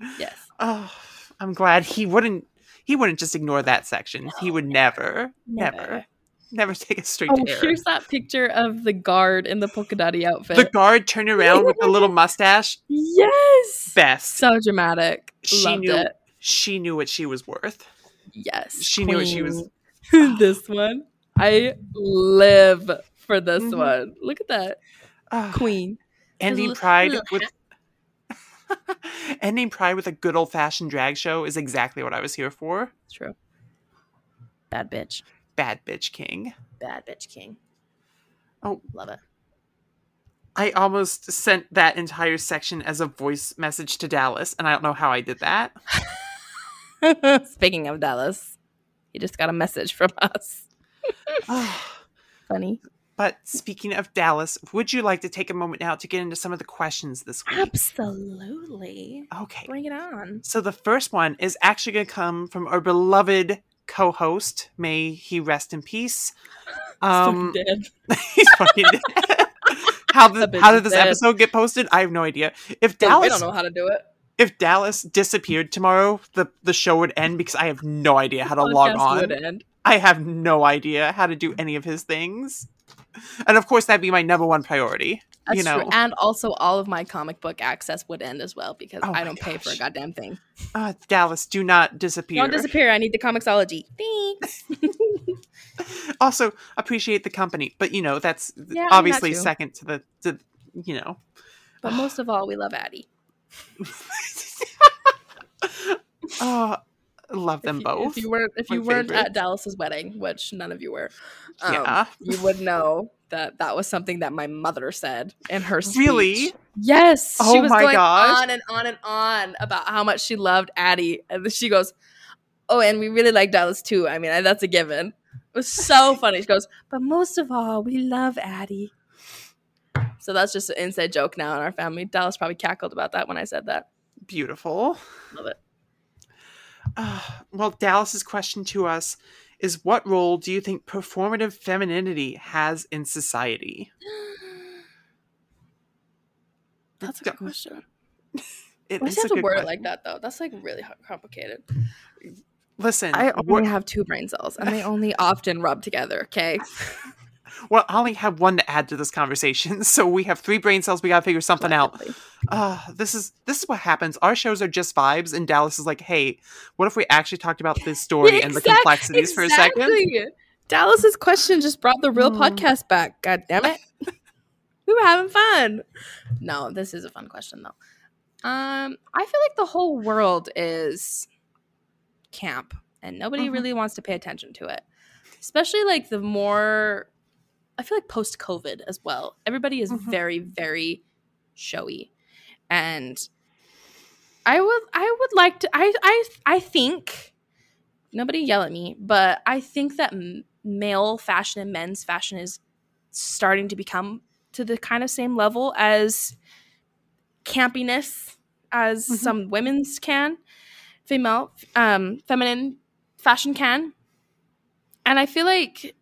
[laughs] yes. Oh, I'm glad he wouldn't he wouldn't just ignore that section. he would never, never, never. never, [laughs] take us straight Oh, error. here's that picture of the guard in the polka dotty outfit. The guard turned around with the little [laughs] mustache. yes. Best. So dramatic. She Loved knew- it. she knew what she was worth. Yes. She knew what she was- [laughs] [sighs] this one. I live for this Mhm. one. Look at that. Ah, Queen. ending pride with ending pride with a good old fashioned drag show is exactly what I was here for. It's true. Bad bitch. Bad bitch king. Bad bitch king. Oh. Love it. I almost sent that entire section as a voice message to Dallas, and I don't know how I did that. [laughs] Speaking of Dallas, he just got a message from us. [sighs] Funny. But speaking of Dallas, would you like to take a moment now to get into some of the questions this week? Absolutely. Okay. Bring it on. So the first one is actually going to come from our beloved co-host. May he rest in peace. [laughs] Um, dead. [laughs] he's fucking dead. [laughs] how did bitch did this dead. episode get posted? I have no idea. If we Dallas don't know how to do it. if Dallas disappeared tomorrow, the the show would end because I have no idea how to log on. would end. I have no idea how to do any of his things. And of course, that'd be my number one priority. That's you know, true. And also, all of my comic book access would end as well because Oh I don't pay for a goddamn thing. uh, Dallas, do not disappear. Don't disappear. I need the Comixology. Thanks. [laughs] also, appreciate the company, but you know that's Yeah, I mean, that obviously second to the to you know. but most of all, we love Addie. oh, [laughs] love them if you, both. If you weren't, if My you weren't at Dallas's wedding, which none of you were, um, Yeah. you would know that that was something that my mother said in her speech. Really? Yes. Oh she was my going gosh. on and on and on about how much she loved Addie, and she goes, "Oh, and we really like Dallas too. I mean, that's a given." It was so [laughs] funny. She goes, but most of all, we love Addie. So that's just an inside joke now in our family. Dallas probably cackled about that when I said that. Beautiful. Love it. Uh, [sighs] well, Dallas's question to us is what role do you think performative femininity has in society? That's a good question. [laughs] It Why is do you a have to good word it question. like that though? That's like really complicated. Listen, I we're- only have two brain cells, and they [laughs] only often rub together. Okay. [laughs] well, I only have one to add to this conversation, [laughs] so we have three brain cells. We gotta figure something out. Uh, this is this is what happens. Our shows are just vibes, and Dallas is like, "Hey, what if we actually talked about this story and the complexities for a second? Dallas's question just brought the real Hmm. podcast back. God damn it. [laughs] we were having fun. No, this is a fun question though. Um, I feel like the whole world is camp and nobody Mhm. really wants to pay attention to it. Especially like the more I feel like post COVID as well. Everybody is Mhm. very, very showy. And I would I would like to I I I think nobody yell at me, but I think that male fashion and men's fashion is starting to become to the kind of same level as campiness as Mhm. some women's can, female, um, feminine fashion can, and I feel like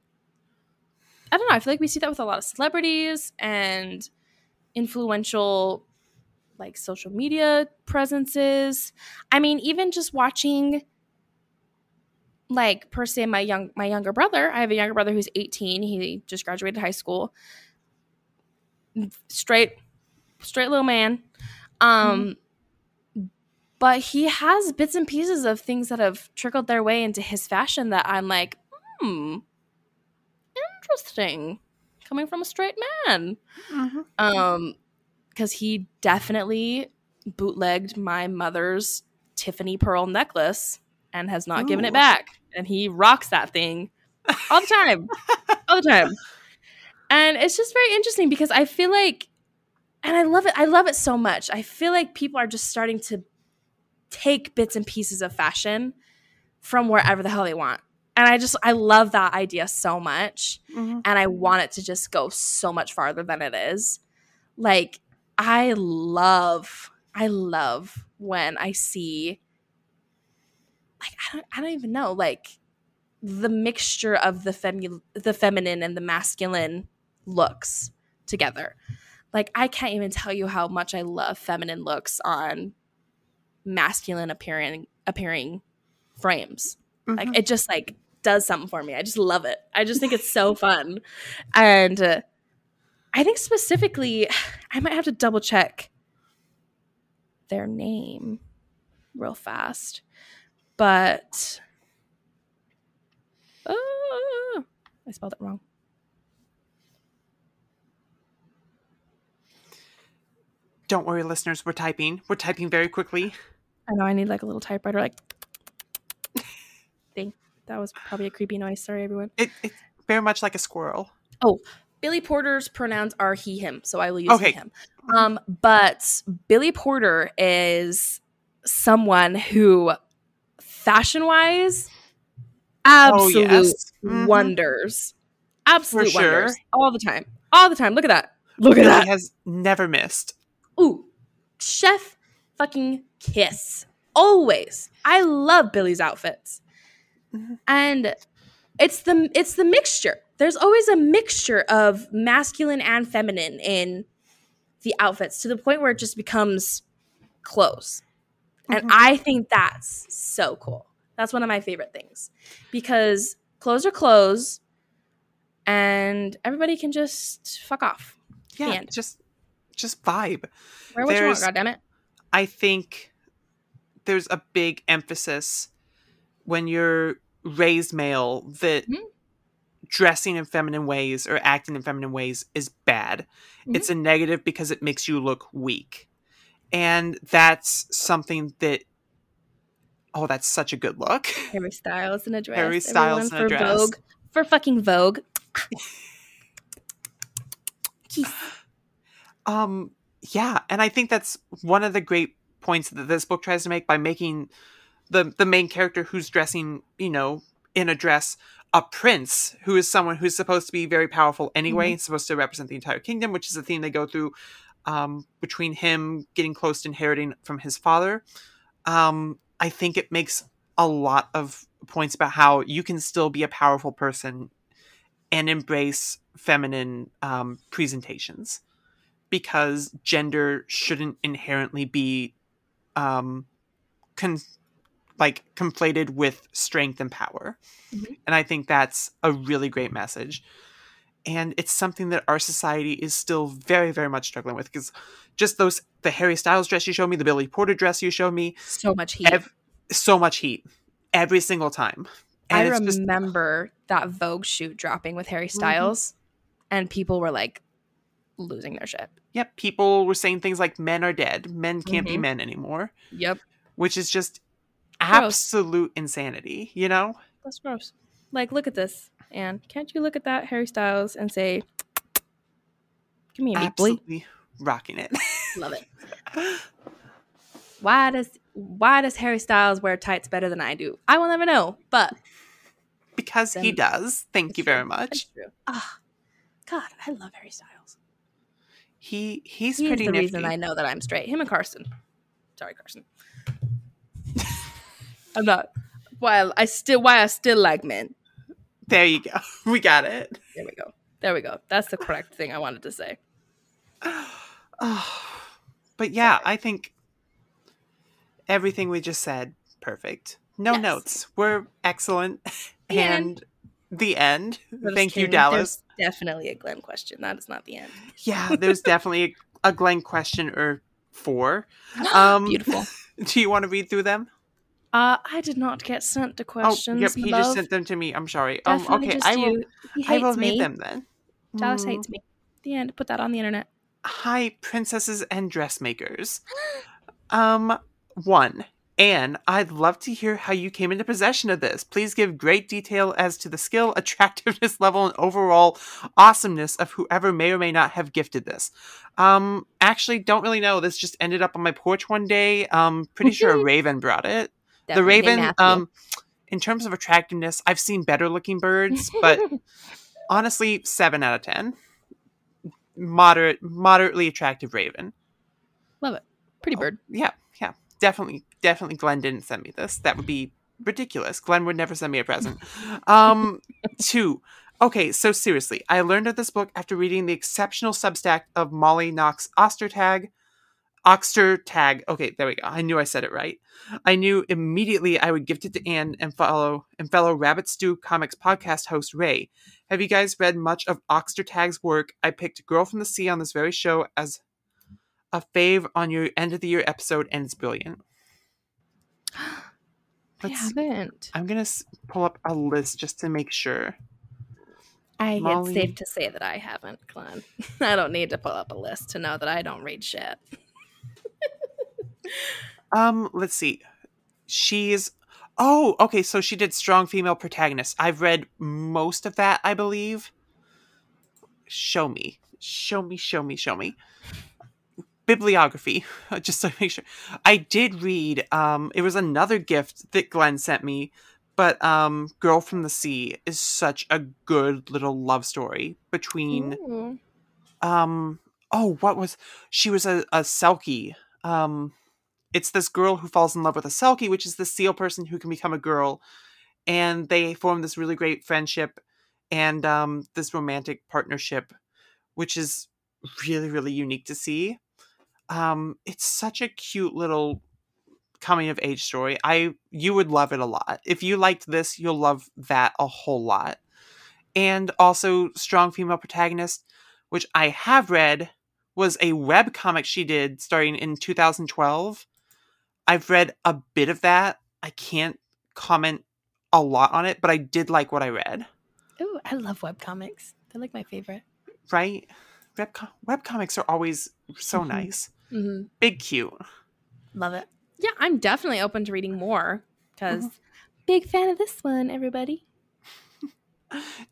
I don't know. I feel like we see that with a lot of celebrities and influential like social media presences. I mean, even just watching like per se my young my younger brother. I have a younger brother who's 18. He just graduated high school. Straight straight little man. Um but he has bits and pieces of things that have trickled their way into his fashion that I'm like, "Hmm. Interesting. Coming from a straight man." Mhm. um because he definitely bootlegged my mother's tiffany pearl necklace and has not given it back and he rocks that thing all the time [laughs] all the time and it's just very interesting because i feel like and i love it i love it so much i feel like people are just starting to take bits and pieces of fashion from wherever the hell they want and i just i love that idea so much Mhm. and I want it to just go so much farther than it is. Like I love I love when I see like I don't I don't even know like the mixture of the femu- the feminine and the masculine looks together. Like I can't even tell you how much I love feminine looks on masculine appearing appearing frames like Mhm. it just like does something for me i just love it i just think it's so [laughs] fun and uh, i think specifically [sighs] i might have to double check their name real fast but uh, i spelled it wrong Don't worry, listeners. We're typing. We're typing very quickly. i know i need like a little typewriter like [laughs] thing that was probably a creepy noise sorry everyone It, it's very much like a squirrel. Oh, Billy Porter's pronouns are he, him, so I will use Okay. him. Um, but Billy Porter is someone who, fashion wise, absolute Oh, yes. Mhm. wonders, absolute sure. wonders all the time, all the time. Look at that! Look at Billy that! has never missed. Ooh, chef fucking kiss. Always, I love Billy's outfits. And it's the it's the mixture. There's always a mixture of masculine and feminine in the outfits to the point where it just becomes clothes. And Mhm. I think that's so cool. That's one of my favorite things because clothes are clothes and everybody can just fuck off. Yeah, And- just just vibe. Wear what you want, There's- goddammit. I think there's a big emphasis when you're raised male that Mhm. dressing in feminine ways or acting in feminine ways is bad. Mhm. It's a negative because it makes you look weak. And that's something that oh, that's such a good look. Harry Styles in a dress. Harry Styles everyone, in a for dress. Vogue. For fucking Vogue. [sighs] Um, yeah, and I think that's one of the great points that this book tries to make by making the the main character who's dressing, you know, in a dress a prince who is someone who's supposed to be very powerful anyway, Mhm. supposed to represent the entire kingdom, which is a theme they go through um, between him getting close to inheriting from his father. Um, I think it makes a lot of points about how you can still be a powerful person and embrace feminine um, presentations because gender shouldn't inherently be um, con- like conflated with strength and power. Mhm. And I think that's a really great message. And it's something that our society is still very, very much struggling with because just those the Harry Styles dress you showed me, the Billy Porter dress you showed me, So much heat. ev- so much heat every single time. I And just remember that Vogue shoot dropping with Harry Styles, and people were like losing their shit. Yep, people were saying things like men are dead, men can't be Mhm. men anymore, Yep, which is just Gross. absolute insanity, you know? that's gross. Like, look at this, and can't you look at that Harry Styles and say, "Give me a meat, boy." Absolutely rocking it. [laughs] Love it. Why does Why does Harry Styles wear tights better than I do? I will never know, but because he does. Thank you very true. much. That's true. Ah, God, I love Harry Styles. He he's He's pretty the nifty. reason I know that I'm straight. Him and Carson. Sorry, Carson. I'm not. While I still, why I still like men. There you go. [laughs] We got it. There we go. There we go. That's the correct thing I wanted to say. [sighs] but yeah, Sorry. I think everything we just said perfect. No Yes. notes. We're excellent. The end. and the end. Just Thank you. Dallas. There's definitely a Glenn question. That is not the end. Yeah, there's [laughs] definitely a, a Glenn question or four. [gasps] Um, Beautiful. [laughs] Do you want to read through them? Uh, I did not get sent the questions. oh, yep. He just sent them to me. I'm sorry. Um, okay, I will. I will me. read them then. Dallas Mm. hates me. The end. Put that on the internet. Hi, princesses and dressmakers. Um, one. Anne, I'd love to hear how you came into possession of this. Please give great detail as to the skill, [laughs] attractiveness level, and overall awesomeness of whoever may or may not have gifted this. Um, actually, don't really know. This just ended up on my porch one day. Um, pretty sure a [laughs] raven brought it. The Definitely. Raven, um, in terms of attractiveness, I've seen better looking birds, but [laughs] honestly, seven out of ten. Moderate, moderately attractive raven. Love it. Pretty bird. Yeah, yeah, definitely, definitely. Glenn didn't send me this. That would be ridiculous. Glenn would never send me a present. [laughs] Um, two. Okay, so seriously, I learned of this book after reading the exceptional Substack of Molly Knox Ostertag. Ostertag. Okay, there we go. I knew I said it right. I knew immediately I would gift it to Anne and follow and fellow Rabbit Stew Comics podcast host Ray. Have you guys read much of Ostertag's work? I picked Girl from the Sea on this very show as a fave on your end of the year episode, and it's brilliant. [gasps] I Let's- haven't. I'm gonna pull up a list just to make sure. I Molly- it's safe to say that I haven't, Glenn. [laughs] I don't need to pull up a list to know that I don't read shit. Um, let's see. She's oh, okay. So she did strong female protagonists. I've read most of that, I believe. Show me, show me, show me, show me. Bibliography, [laughs] just to make sure. I did read. Um, it was another gift that Glenn sent me, but um, "Girl from the Sea" is such a good little love story between Ooh. um oh what was she was a, a selkie um it's this girl who falls in love with a selkie which is the seal person who can become a girl. And they form this really great friendship and um this romantic partnership which is really really unique to see. Um it's such a cute little coming of age story. I you would love it a lot. If you liked this you'll love that a whole lot. And also strong female protagonist which I have read, was a web comic she did starting in 2012. I've read a bit of that. I can't comment a lot on it, but I did like what I read. Ooh, I love webcomics. They're like my favorite. Right? Web, web comics are always so Mhm. nice. Mm-hmm. Big cute. Love it. Yeah, I'm definitely open to reading more because Mhm. big fan of this one, everybody.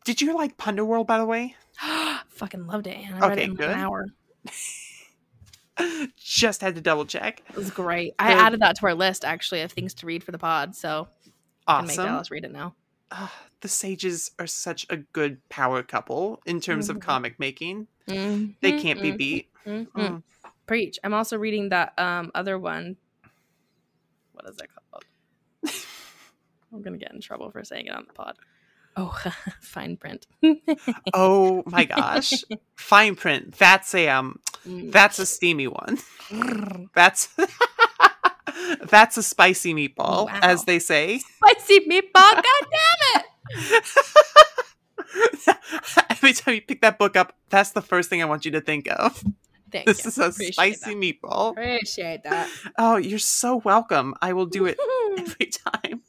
Did you like Punderworld, by the way? [gasps] Fucking loved it, I read Okay, it in good. an hour. [laughs] [laughs] Just had to double check. It was great. I added that to our list actually of things to read for the pod, so I can make Awesome. Dallas read it now. uh, the Sejics are such a good power couple in terms of Mhm. comic making. Mhm, They can't be mhm, beat. mhm. Mm. Preach. I'm also reading that um other one. What is it called? [laughs] I'm gonna get in trouble for saying it on the pod. Oh, [laughs] fine print. Oh my gosh. Fine print. That's a um. Mm. that's a steamy one. That's [laughs] that's a spicy meatball, Wow. as they say. spicy meatball. God damn it! [laughs] Every time you pick that book up, that's the first thing I want you to think of. Thank This you. is a Appreciate spicy that. meatball. Appreciate that. Oh, you're so welcome. I will do it [laughs] every time.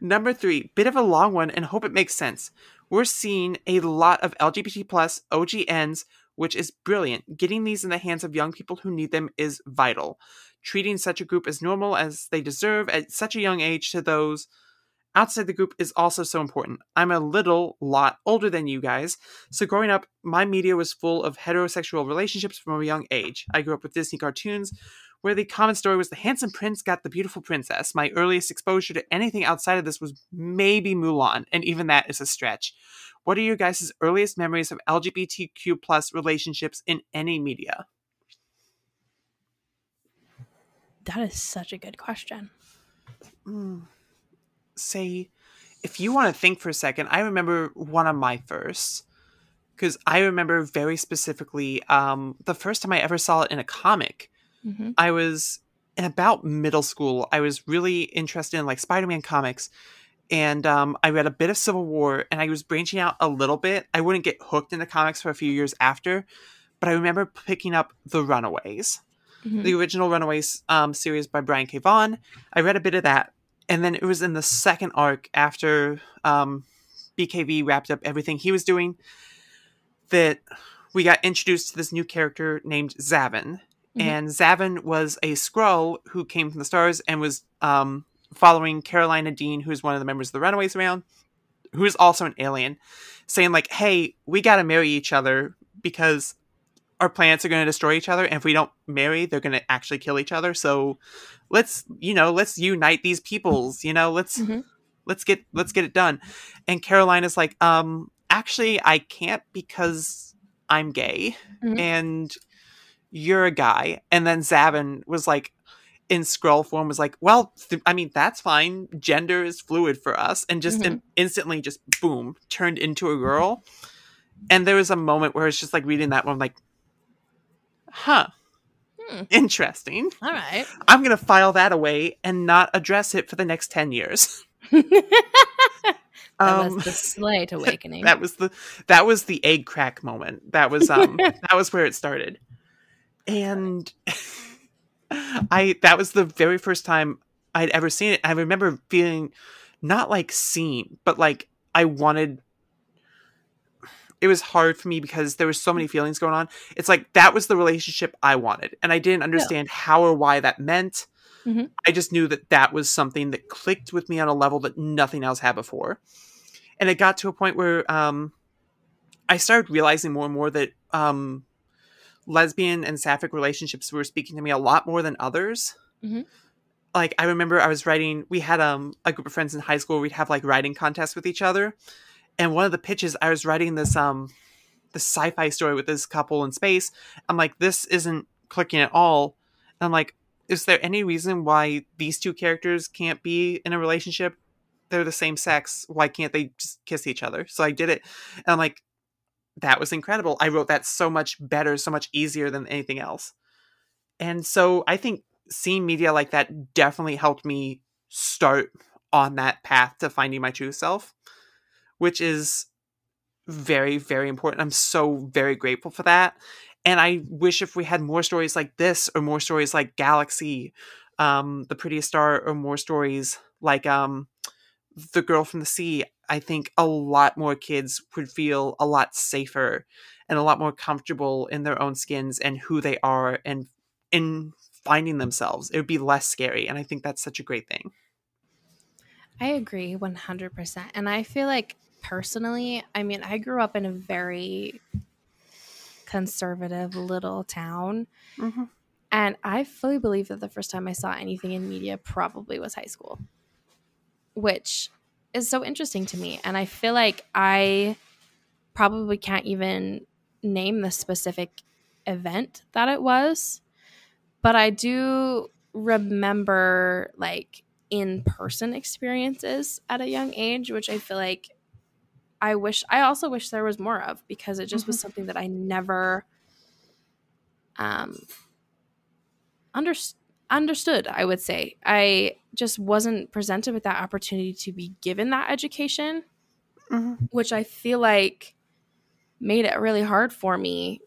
Number three, bit of a long one and hope it makes sense. We're seeing a lot of LGBT plus OGNs, which is brilliant. Getting these in the hands of young people who need them is vital. Treating such a group as normal as they deserve at such a young age to those outside the group is also so important. I'm a little lot older than you guys, so growing up, my media was full of heterosexual relationships from a young age. I grew up with Disney cartoons where the common story was the handsome prince got the beautiful princess. My earliest exposure to anything outside of this was maybe Mulan, and even that is a stretch. What are your guys' earliest memories of LGBTQ plus relationships in any media? That is such a good question. Mm. Say, if you want to think for a second, I remember one of my firsts. Because I remember very specifically um, the first time I ever saw it in a comic. Mm-hmm. I was in about middle school. I was really interested in like Spider-Man comics, and um, I read a bit of Civil War, and I was branching out a little bit. I wouldn't get hooked into comics for a few years after, but I remember picking up The Runaways, Mm-hmm. the original Runaways um, series by Brian K. Vaughan. I read a bit of that, and then it was in the second arc after um, BKV wrapped up everything he was doing that we got introduced to this new character named Xavin. Mhm. And Xavin was a Skrull who came from the stars and was um, following Karolina Dean, who's one of the members of the Runaways around, who is also an alien, saying like, "Hey, we got to marry each other because our planets are going to destroy each other, and if we don't marry, they're going to actually kill each other. So let's, you know, let's unite these peoples. You know, let's Mhm. let's get let's get it done." And Karolina's like, "Um, actually, I can't because I'm gay, Mhm. and you're a guy." And then Xavin was like. In Skrull form was like, well, th- I mean, that's fine. Gender is fluid for us, and just Mhm. in- instantly, just boom, turned into a girl. And there was a moment where it's just like reading that one, like, huh, Hmm. interesting. All right. I'm gonna file that away and not address it for the next ten years. [laughs] that Um, was the slight [laughs] awakening. that was the that was the egg crack moment. That was um [laughs] that was where it started, and I that was the very first time I'd ever seen it. I remember feeling not like seen, but like I wanted. It was hard for me because there was so many feelings going on. It's like that was the relationship I wanted, and I didn't understand how or why that meant. Mhm. I just knew that that was something that clicked with me on a level that nothing else had before and it got to a point where um, I started realizing more and more that um, lesbian and sapphic relationships were speaking to me a lot more than others. Mhm. Like I remember I was writing. We had um, a group of friends in high school. We'd have like writing contests with each other, and one of the pitches I was writing this um, this sci-fi story with this couple in space. I'm like, this isn't clicking at all. And I'm like, is there any reason why these two characters can't be in a relationship? they're the same sex. Why can't they just kiss each other? So I did it. And I'm like, that was incredible. I wrote that so much better, so much easier than anything else. And so I think seeing media like that definitely helped me start on that path to finding my true self, which is very, very important. I'm so very grateful for that. And I wish if we had more stories like this or more stories like Galaxy, um, The Prettiest Star, or more stories like um, the girl from the sea i think a lot more kids would feel a lot safer and a lot more comfortable in their own skins and who they are and in finding themselves it would be less scary and i think that's such a great thing I agree 100%. And I feel like personally, I mean, I grew up in a very conservative little town. mm-hmm. And I fully believe that the first time I saw anything in media probably was high school, which is so interesting to me. And I feel like I probably can't even name the specific event that it was, but I do remember like in person experiences at a young age, which I feel like I wish, I also wish there was more of because it just mm-hmm. was something that I never um, understood understood, I would say. I just wasn't presented with that opportunity to be given that education, mm-hmm. which I feel like made it really hard for me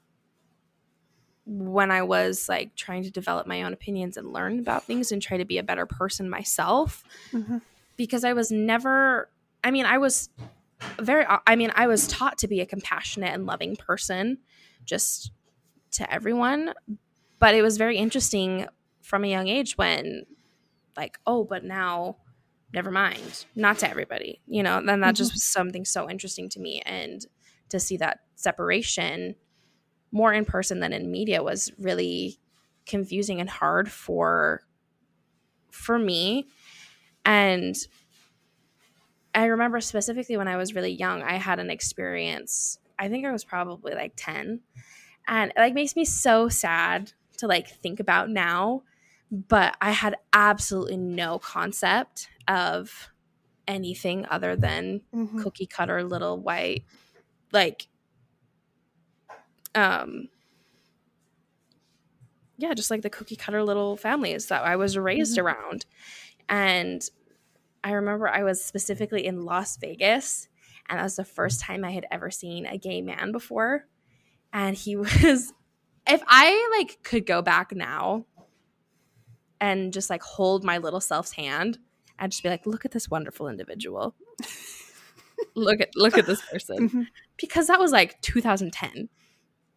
when I was like trying to develop my own opinions and learn about things and try to be a better person myself. Mm-hmm. Because I was never, I mean, I was very, I mean, I was taught to be a compassionate and loving person just to everyone. But it was very interesting from a young age when like oh but now never mind not to everybody you know then that mm-hmm. just was something so interesting to me and to see that separation more in person than in media was really confusing and hard for for me and i remember specifically when i was really young i had an experience i think i was probably like 10 and it like makes me so sad to like think about now but I had absolutely no concept of anything other than mm-hmm. cookie cutter little white like um yeah just like the cookie cutter little families that I was raised mm-hmm. around and I remember I was specifically in Las Vegas and that was the first time I had ever seen a gay man before and he [laughs] was if I like could go back now and just like hold my little self's hand and just be like, look at this wonderful individual. look at look at this [laughs] person. Mm-hmm. Because that was like 2010.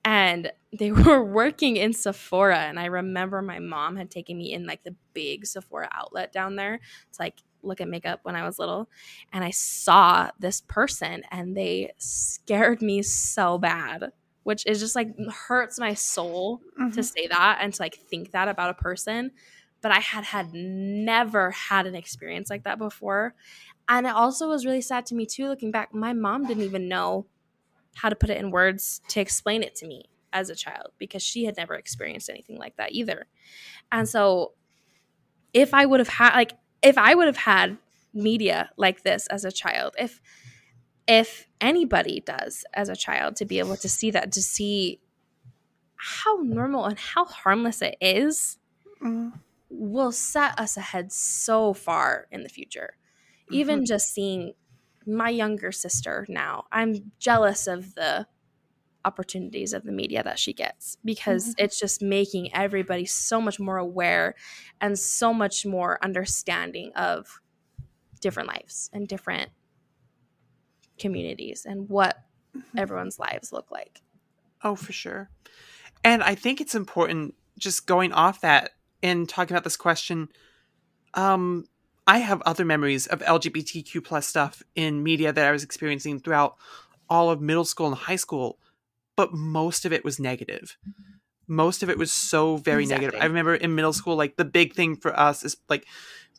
And they [laughs] were working in Sephora. And I remember my mom had taken me in like the big Sephora outlet down there It's like look at makeup when I was little. And I saw this person and they scared me so bad which is just like hurts my soul mm-hmm. to say that and to like think that about a person but I had had never had an experience like that before. And it also was really sad to me too looking back. My mom didn't even know how to put it in words to explain it to me as a child because she had never experienced anything like that either. And so if I would have had like if I would have had media like this as a child, if if anybody does as a child to be able to see that to see how normal and how harmless it is, mm will set us ahead so far in the future. Mm-hmm. Even just seeing my younger sister now, I'm jealous of the opportunities of the media that she gets because mm-hmm. it's just making everybody so much more aware and so much more understanding of different lives and different communities and what mm-hmm. everyone's lives look like. Oh, for sure. And I think it's important just going off that in talking about this question, um, I have other memories of LGBTQ plus stuff in media that I was experiencing throughout all of middle school and high school, but most of it was negative. Most of it was so very exactly. negative. I remember in middle school, like the big thing for us is like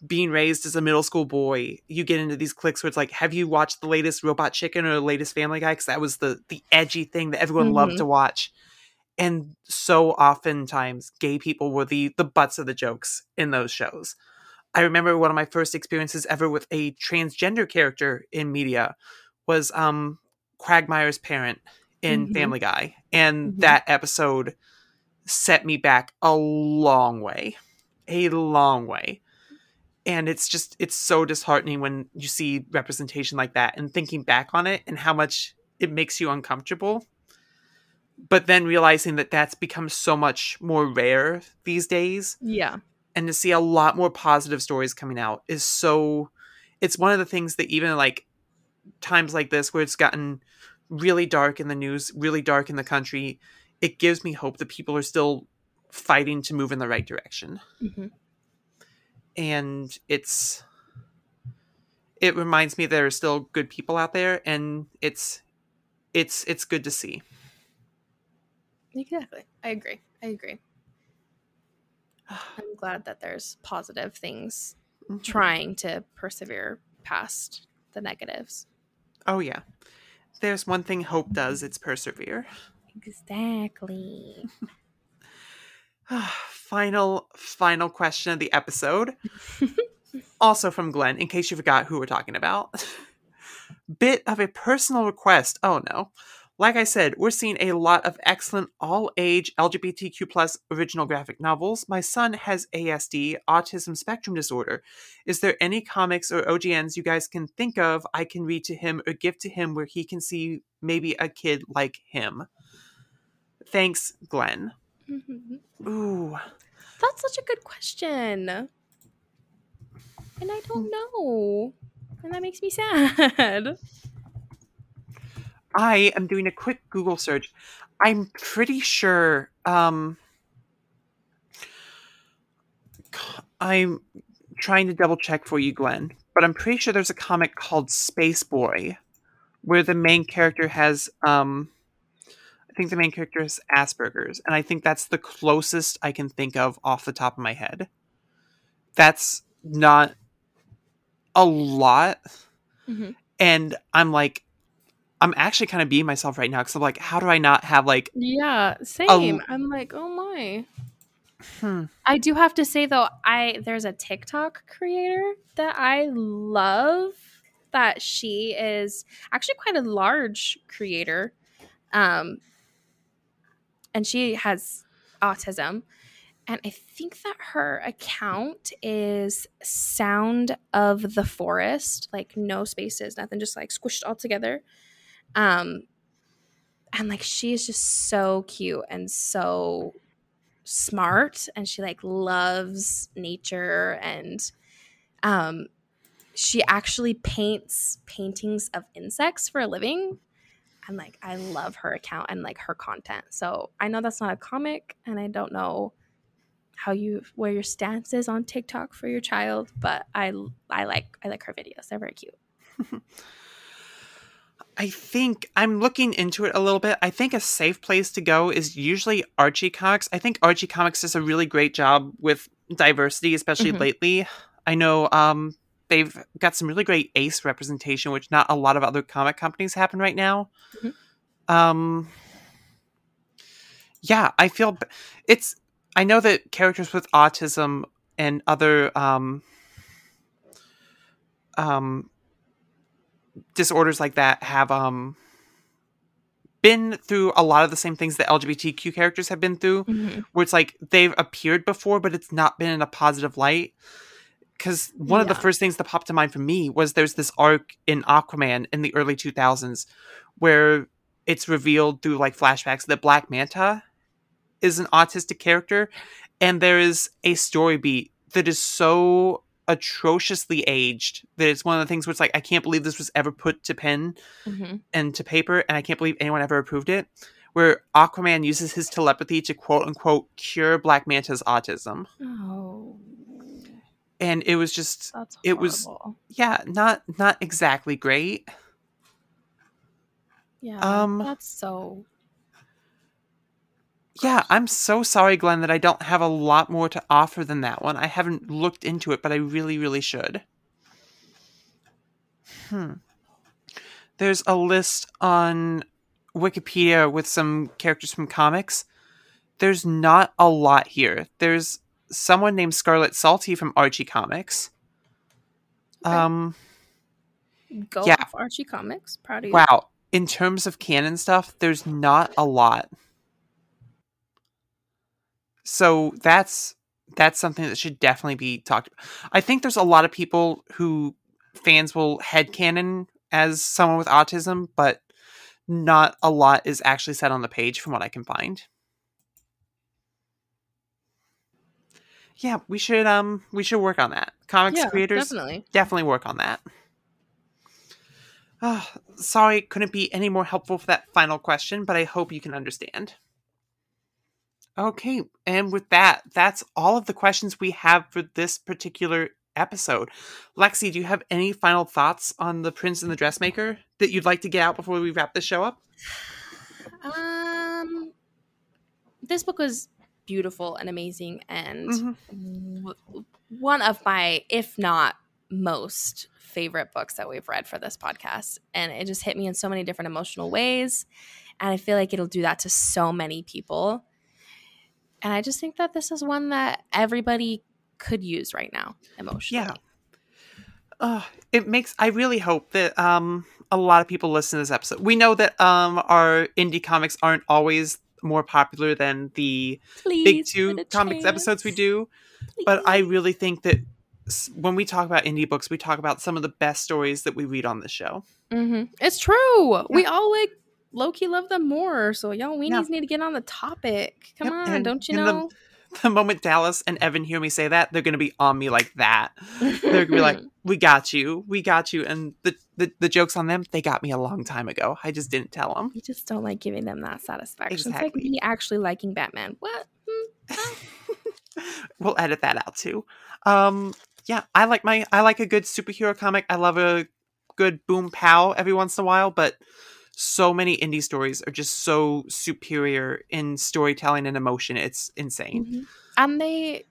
being raised as a middle school boy. You get into these cliques where it's like, have you watched the latest Robot Chicken or the latest Family Guy? Because that was the the edgy thing that everyone mm-hmm. loved to watch and so oftentimes gay people were the the butts of the jokes in those shows i remember one of my first experiences ever with a transgender character in media was um quagmire's parent in mm-hmm. family guy and mm-hmm. that episode set me back a long way a long way and it's just it's so disheartening when you see representation like that and thinking back on it and how much it makes you uncomfortable but then realizing that that's become so much more rare these days. Yeah. And to see a lot more positive stories coming out is so it's one of the things that even like times like this where it's gotten really dark in the news, really dark in the country, it gives me hope that people are still fighting to move in the right direction. Mm-hmm. And it's it reminds me there are still good people out there and it's it's it's good to see. Exactly. I agree. I agree. [sighs] I'm glad that there's positive things mm-hmm. trying to persevere past the negatives. Oh yeah. There's one thing hope does, it's persevere. Exactly. [sighs] final final question of the episode. [laughs] also from Glenn, in case you forgot who we're talking about. [laughs] Bit of a personal request. Oh no. Like I said, we're seeing a lot of excellent all age LGBTQ plus original graphic novels. My son has ASD, autism spectrum disorder. Is there any comics or OGNs you guys can think of I can read to him or give to him where he can see maybe a kid like him? Thanks, Glenn. Mm-hmm. Ooh. That's such a good question. And I don't know. And that makes me [laughs] sad. I am doing a quick Google search. I'm pretty sure um I'm trying to double check for you, Glenn, but I'm pretty sure there's a comic called Space Boy where the main character has um I think the main character is Asperger's, and I think that's the closest I can think of off the top of my head. That's not a lot. Mm-hmm. And I'm like, I'm actually kind of being myself right now because I'm like, how do I not have like. Yeah, same. i am like, oh my. Hmm. I do have to say though, I there's a TikTok creator that I love that she is actually quite a large creator. Um and she has autism. And I think that her account is Sound of the Forest, like no spaces, nothing, just like squished all together. Um, and like she is just so cute and so smart, and she like loves nature and um she actually paints paintings of insects for a living and like I love her account and like her content. So I know that's not a comic and I don't know how you where your stance is on TikTok for your child, but I I like I like her videos. They're very cute. [laughs] I think I'm looking into it a little bit. I think a safe place to go is usually Archie Comics. I think Archie Comics does a really great job with diversity, especially mm-hmm. lately. I know um, they've got some really great ace representation, which not a lot of other comic companies happen right now. Mm-hmm. Um, yeah, I feel it's. I know that characters with autism and other um, um, disorders like that have um, been through a lot of the same things that LGBTQ characters have been through, mm-hmm. where it's like they've appeared before, but it's not been in a positive light because one yeah. of the first things that popped to mind for me was there's this arc in Aquaman in the early 2000s where it's revealed through like flashbacks that Black Manta is an autistic character, and there is a story beat that is so atrociously aged that it's one of the things where it's like I can't believe this was ever put to pen mm-hmm. and to paper, and I can't believe anyone ever approved it. Where Aquaman uses his telepathy to quote unquote cure Black Manta's autism. Oh and it was just it was yeah not not exactly great yeah um that's so yeah i'm so sorry glenn that i don't have a lot more to offer than that one i haven't looked into it but i really really should hmm there's a list on wikipedia with some characters from comics there's not a lot here there's someone named Scarlet Salty from Archie Comics. Okay. Um, Go yeah. off Archie Comics. Proud of you. Wow. In terms of canon stuff, there's not a lot. So that's that's something that should definitely be talked about. I think there's a lot of people who fans will head canon as someone with autism, but not a lot is actually said on the page from what I can find. yeah, we should um we should work on that. Comics yeah, creators definitely definitely work on that. Oh, sorry, couldn't be any more helpful for that final question, but I hope you can understand. Okay, and with that, that's all of the questions we have for this particular episode. Lexi, do you have any final thoughts on The Prince and the Dressmaker that you'd like to get out before we wrap the show up? Um this book was beautiful and amazing and mm-hmm. w- one of my if not most favorite books that we've read for this podcast. And it just hit me in so many different emotional ways. And I feel like it'll do that to so many people. And I just think that this is one that everybody could use right now emotionally. Yeah. Uh, it makes I really hope that um a lot of people listen to this episode. We know that um our indie comics aren't always more popular than the Please big two comics episodes we chance. do, but I really think that when we talk about indie books, we talk about some of the best stories that we read on this show. Mhm. It's true. We all like low key love them more. So y'all weenies Yeah. need to get on the topic. Come Yep, on, and- don't you and the- know? [laughs] The moment Dallas and Evan hear me say that, they're going to be on me like that. They're going to be like, [laughs] "We got you, we got you," and the, the the jokes on them, they got me a long time ago. I just didn't tell them. you just don't like giving them that satisfaction. It's like me actually liking Batman. What? Hmm. [laughs] we'll edit that out too. Um, yeah, I like my I like a good superhero comic. I love a good boom pow every once in a while, but so many indie stories are just so superior in storytelling and emotion. It's insane. Mhm. And they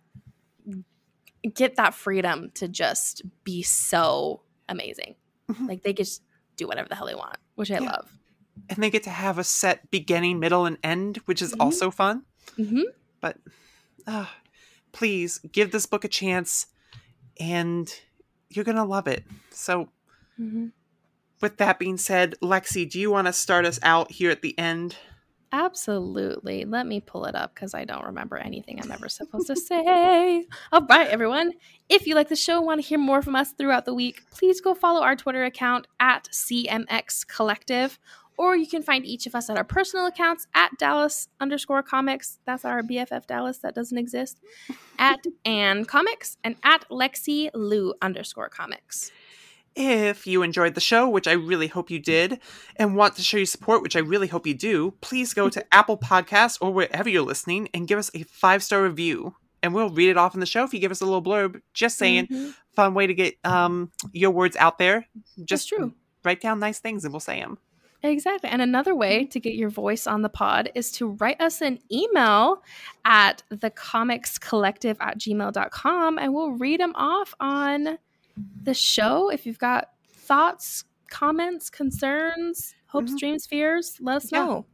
get that freedom to just be so amazing. Mhm. Like they just do whatever the hell they want, which I Yeah. love. And they get to have a set beginning, middle, and end, which is Mhm. also fun. hmm uh, please give this book a chance and you're gonna love it so hmm with that being said lexi do you want to start us out here at the end Absolutely. Let me pull it up because I don't remember anything I'm ever supposed to say. [laughs] All right, everyone. If you like the show and want to hear more from us throughout the week, please go follow our Twitter account at CMX Collective, or you can find each of us at our personal accounts at Dallas underscore comics. That's our BFF Dallas that doesn't exist. At [laughs] Ann Comics and at Lexi Lou underscore comics. If you enjoyed the show which i really hope you did and want to show your support which i really hope you do please go to [laughs] apple Podcasts or wherever you're listening and give us a five star review and we'll read it off in the show if you give us a little blurb just saying Mhm. fun way to get um your words out there That's just true. write down nice things and we'll say them Exactly. And another way to get your voice on the pod is to write us an email at thecomicscollective at gmail.com and we'll read them off on the show. If you've got thoughts, comments, concerns, hopes, Mhm. dreams, fears, let us Yeah. know.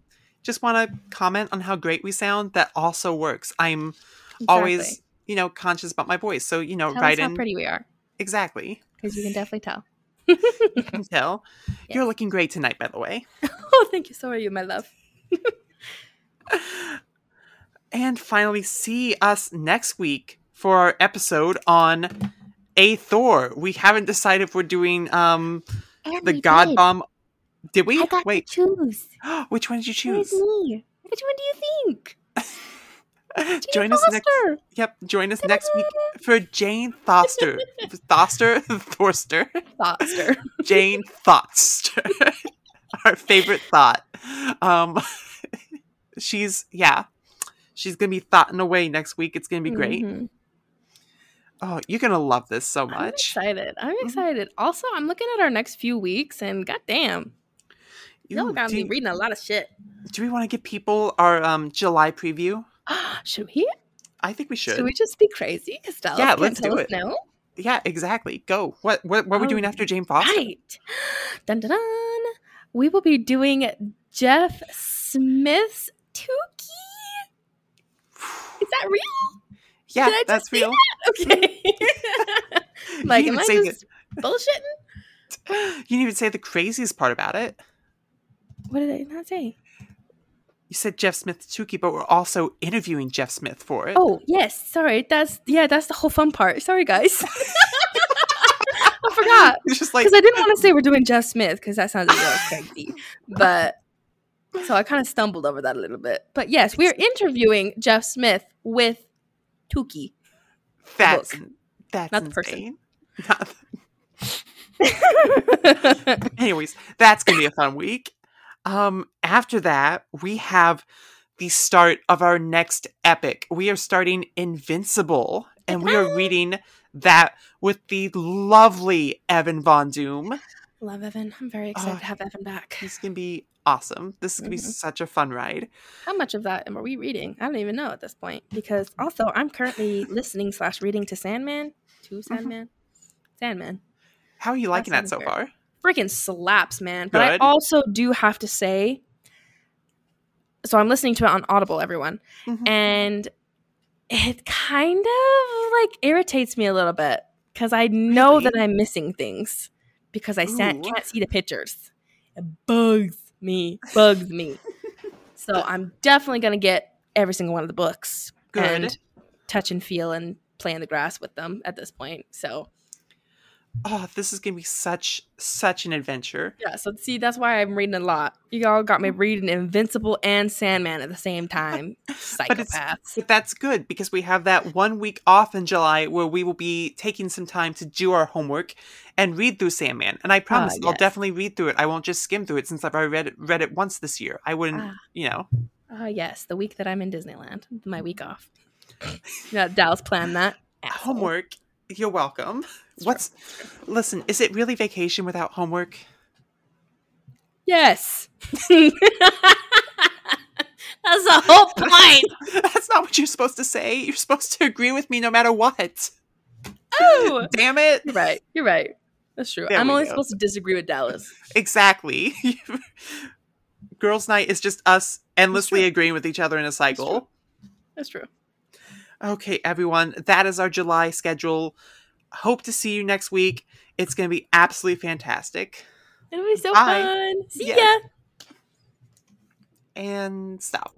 just want to comment on how great we sound that also works i'm Exactly. always you know conscious about my voice so you know tell write us how in pretty we are exactly because you can [laughs] definitely tell. you can tell [laughs] you're looking great tonight by the way [laughs] oh, thank you. So are you, my love. and finally see us next week for our episode on a thor we haven't decided if we're doing um And the god did. bomb did we wait to choose. [gasps] which one did you choose me? Which one do you think? [laughs] join Jane us next Foster. yep join us next week for jane foster [laughs] foster [laughs] thorster Foster. Jane Foster, our favorite thought. Um, she's yeah, she's gonna be thoughting away next week. It's gonna be great. Mhm. Oh, you're gonna love this so much. I'm excited. I'm Mhm. excited. Also, I'm looking at our next few weeks, and goddamn, y'all Ooh, got do, me reading a lot of shit. do we want to give people our um July preview? [gasps] should we? I think we should. Should we just be crazy? Dallas Yeah, let's tell do us it. no. Yeah, exactly. Go. What what what are we doing after Jane Foster? Right. Dun dun dun. We will be doing Jeff Smith's Tuki. Is that real? Yeah, Did I just that's real. Okay. [laughs] like, am I say just bullshitting? [gasps] you didn't even say the craziest part about it. What did I not say? You said Jeff Smith Tuki, but we're also interviewing Jeff Smith for it. Oh yes, sorry. That's yeah, that's the whole fun part. Sorry, guys. [laughs] I forgot it's just like because I didn't want to say we're doing Jeff Smith because that sounds a little crazy, but so I kind of stumbled over that a little bit. But yes, we are interviewing Jeff Smith with Tuki. that's book, that's not the person. insane. Not- [laughs] Anyways, that's gonna be a fun week. Um, after that, we have the start of our next epic. We are starting Invincible, and we are reading that with the lovely Evan Von Doom. Love Evan. I'm very excited Oh. to have Evan back. This is gonna be awesome. This is gonna be Mhm. such a fun ride. How much of that are we reading? I don't even know at this point because also I'm currently listening slash reading to Sandman, to Sandman, Sandman. How are you liking that sounds so far? Freaking slaps, man. But I also do have to say, so I'm listening to it on Audible, everyone, Mhm. and it kind of like irritates me a little bit because I know Really? that I'm missing things because I can't see the pictures. It bugs me, bugs me. so [laughs] I'm definitely gonna get every single one of the books Good. and touch and feel and play in the grass with them at this point. So Oh, this is gonna be such such an adventure. yeah, so see, that's why I'm reading a lot. You all got me reading Invincible and Sandman at the same time. [laughs] But Psychopaths. But that's good because we have that one week off in July where we will be taking some time to do our homework and read through Sandman. And I promise I'll Ah, definitely read through it. I won't just skim through it since I've already read it, read it once this year. I wouldn't, Ah. you know. Oh yes, the week that I'm in Disneyland, my week off. [laughs] Yeah, Dallas planned that. [laughs] Asshole. Homework, you're welcome. [laughs] It's What's listen? Is it really vacation without homework? Yes. [laughs] That's the whole point. [laughs] That's not what you're supposed to say. You're supposed to agree with me no matter what. Oh, Damn it! you're right. You're right. That's true. There I'm only go. supposed to disagree with Dallas. Exactly. Girls' night is just us endlessly agreeing with each other in a cycle. That's true. Okay, everyone, that is our July schedule. Hope to see you next week. It's going to be absolutely fantastic. It'll be so Bye. fun. See Yeah. ya. And stop.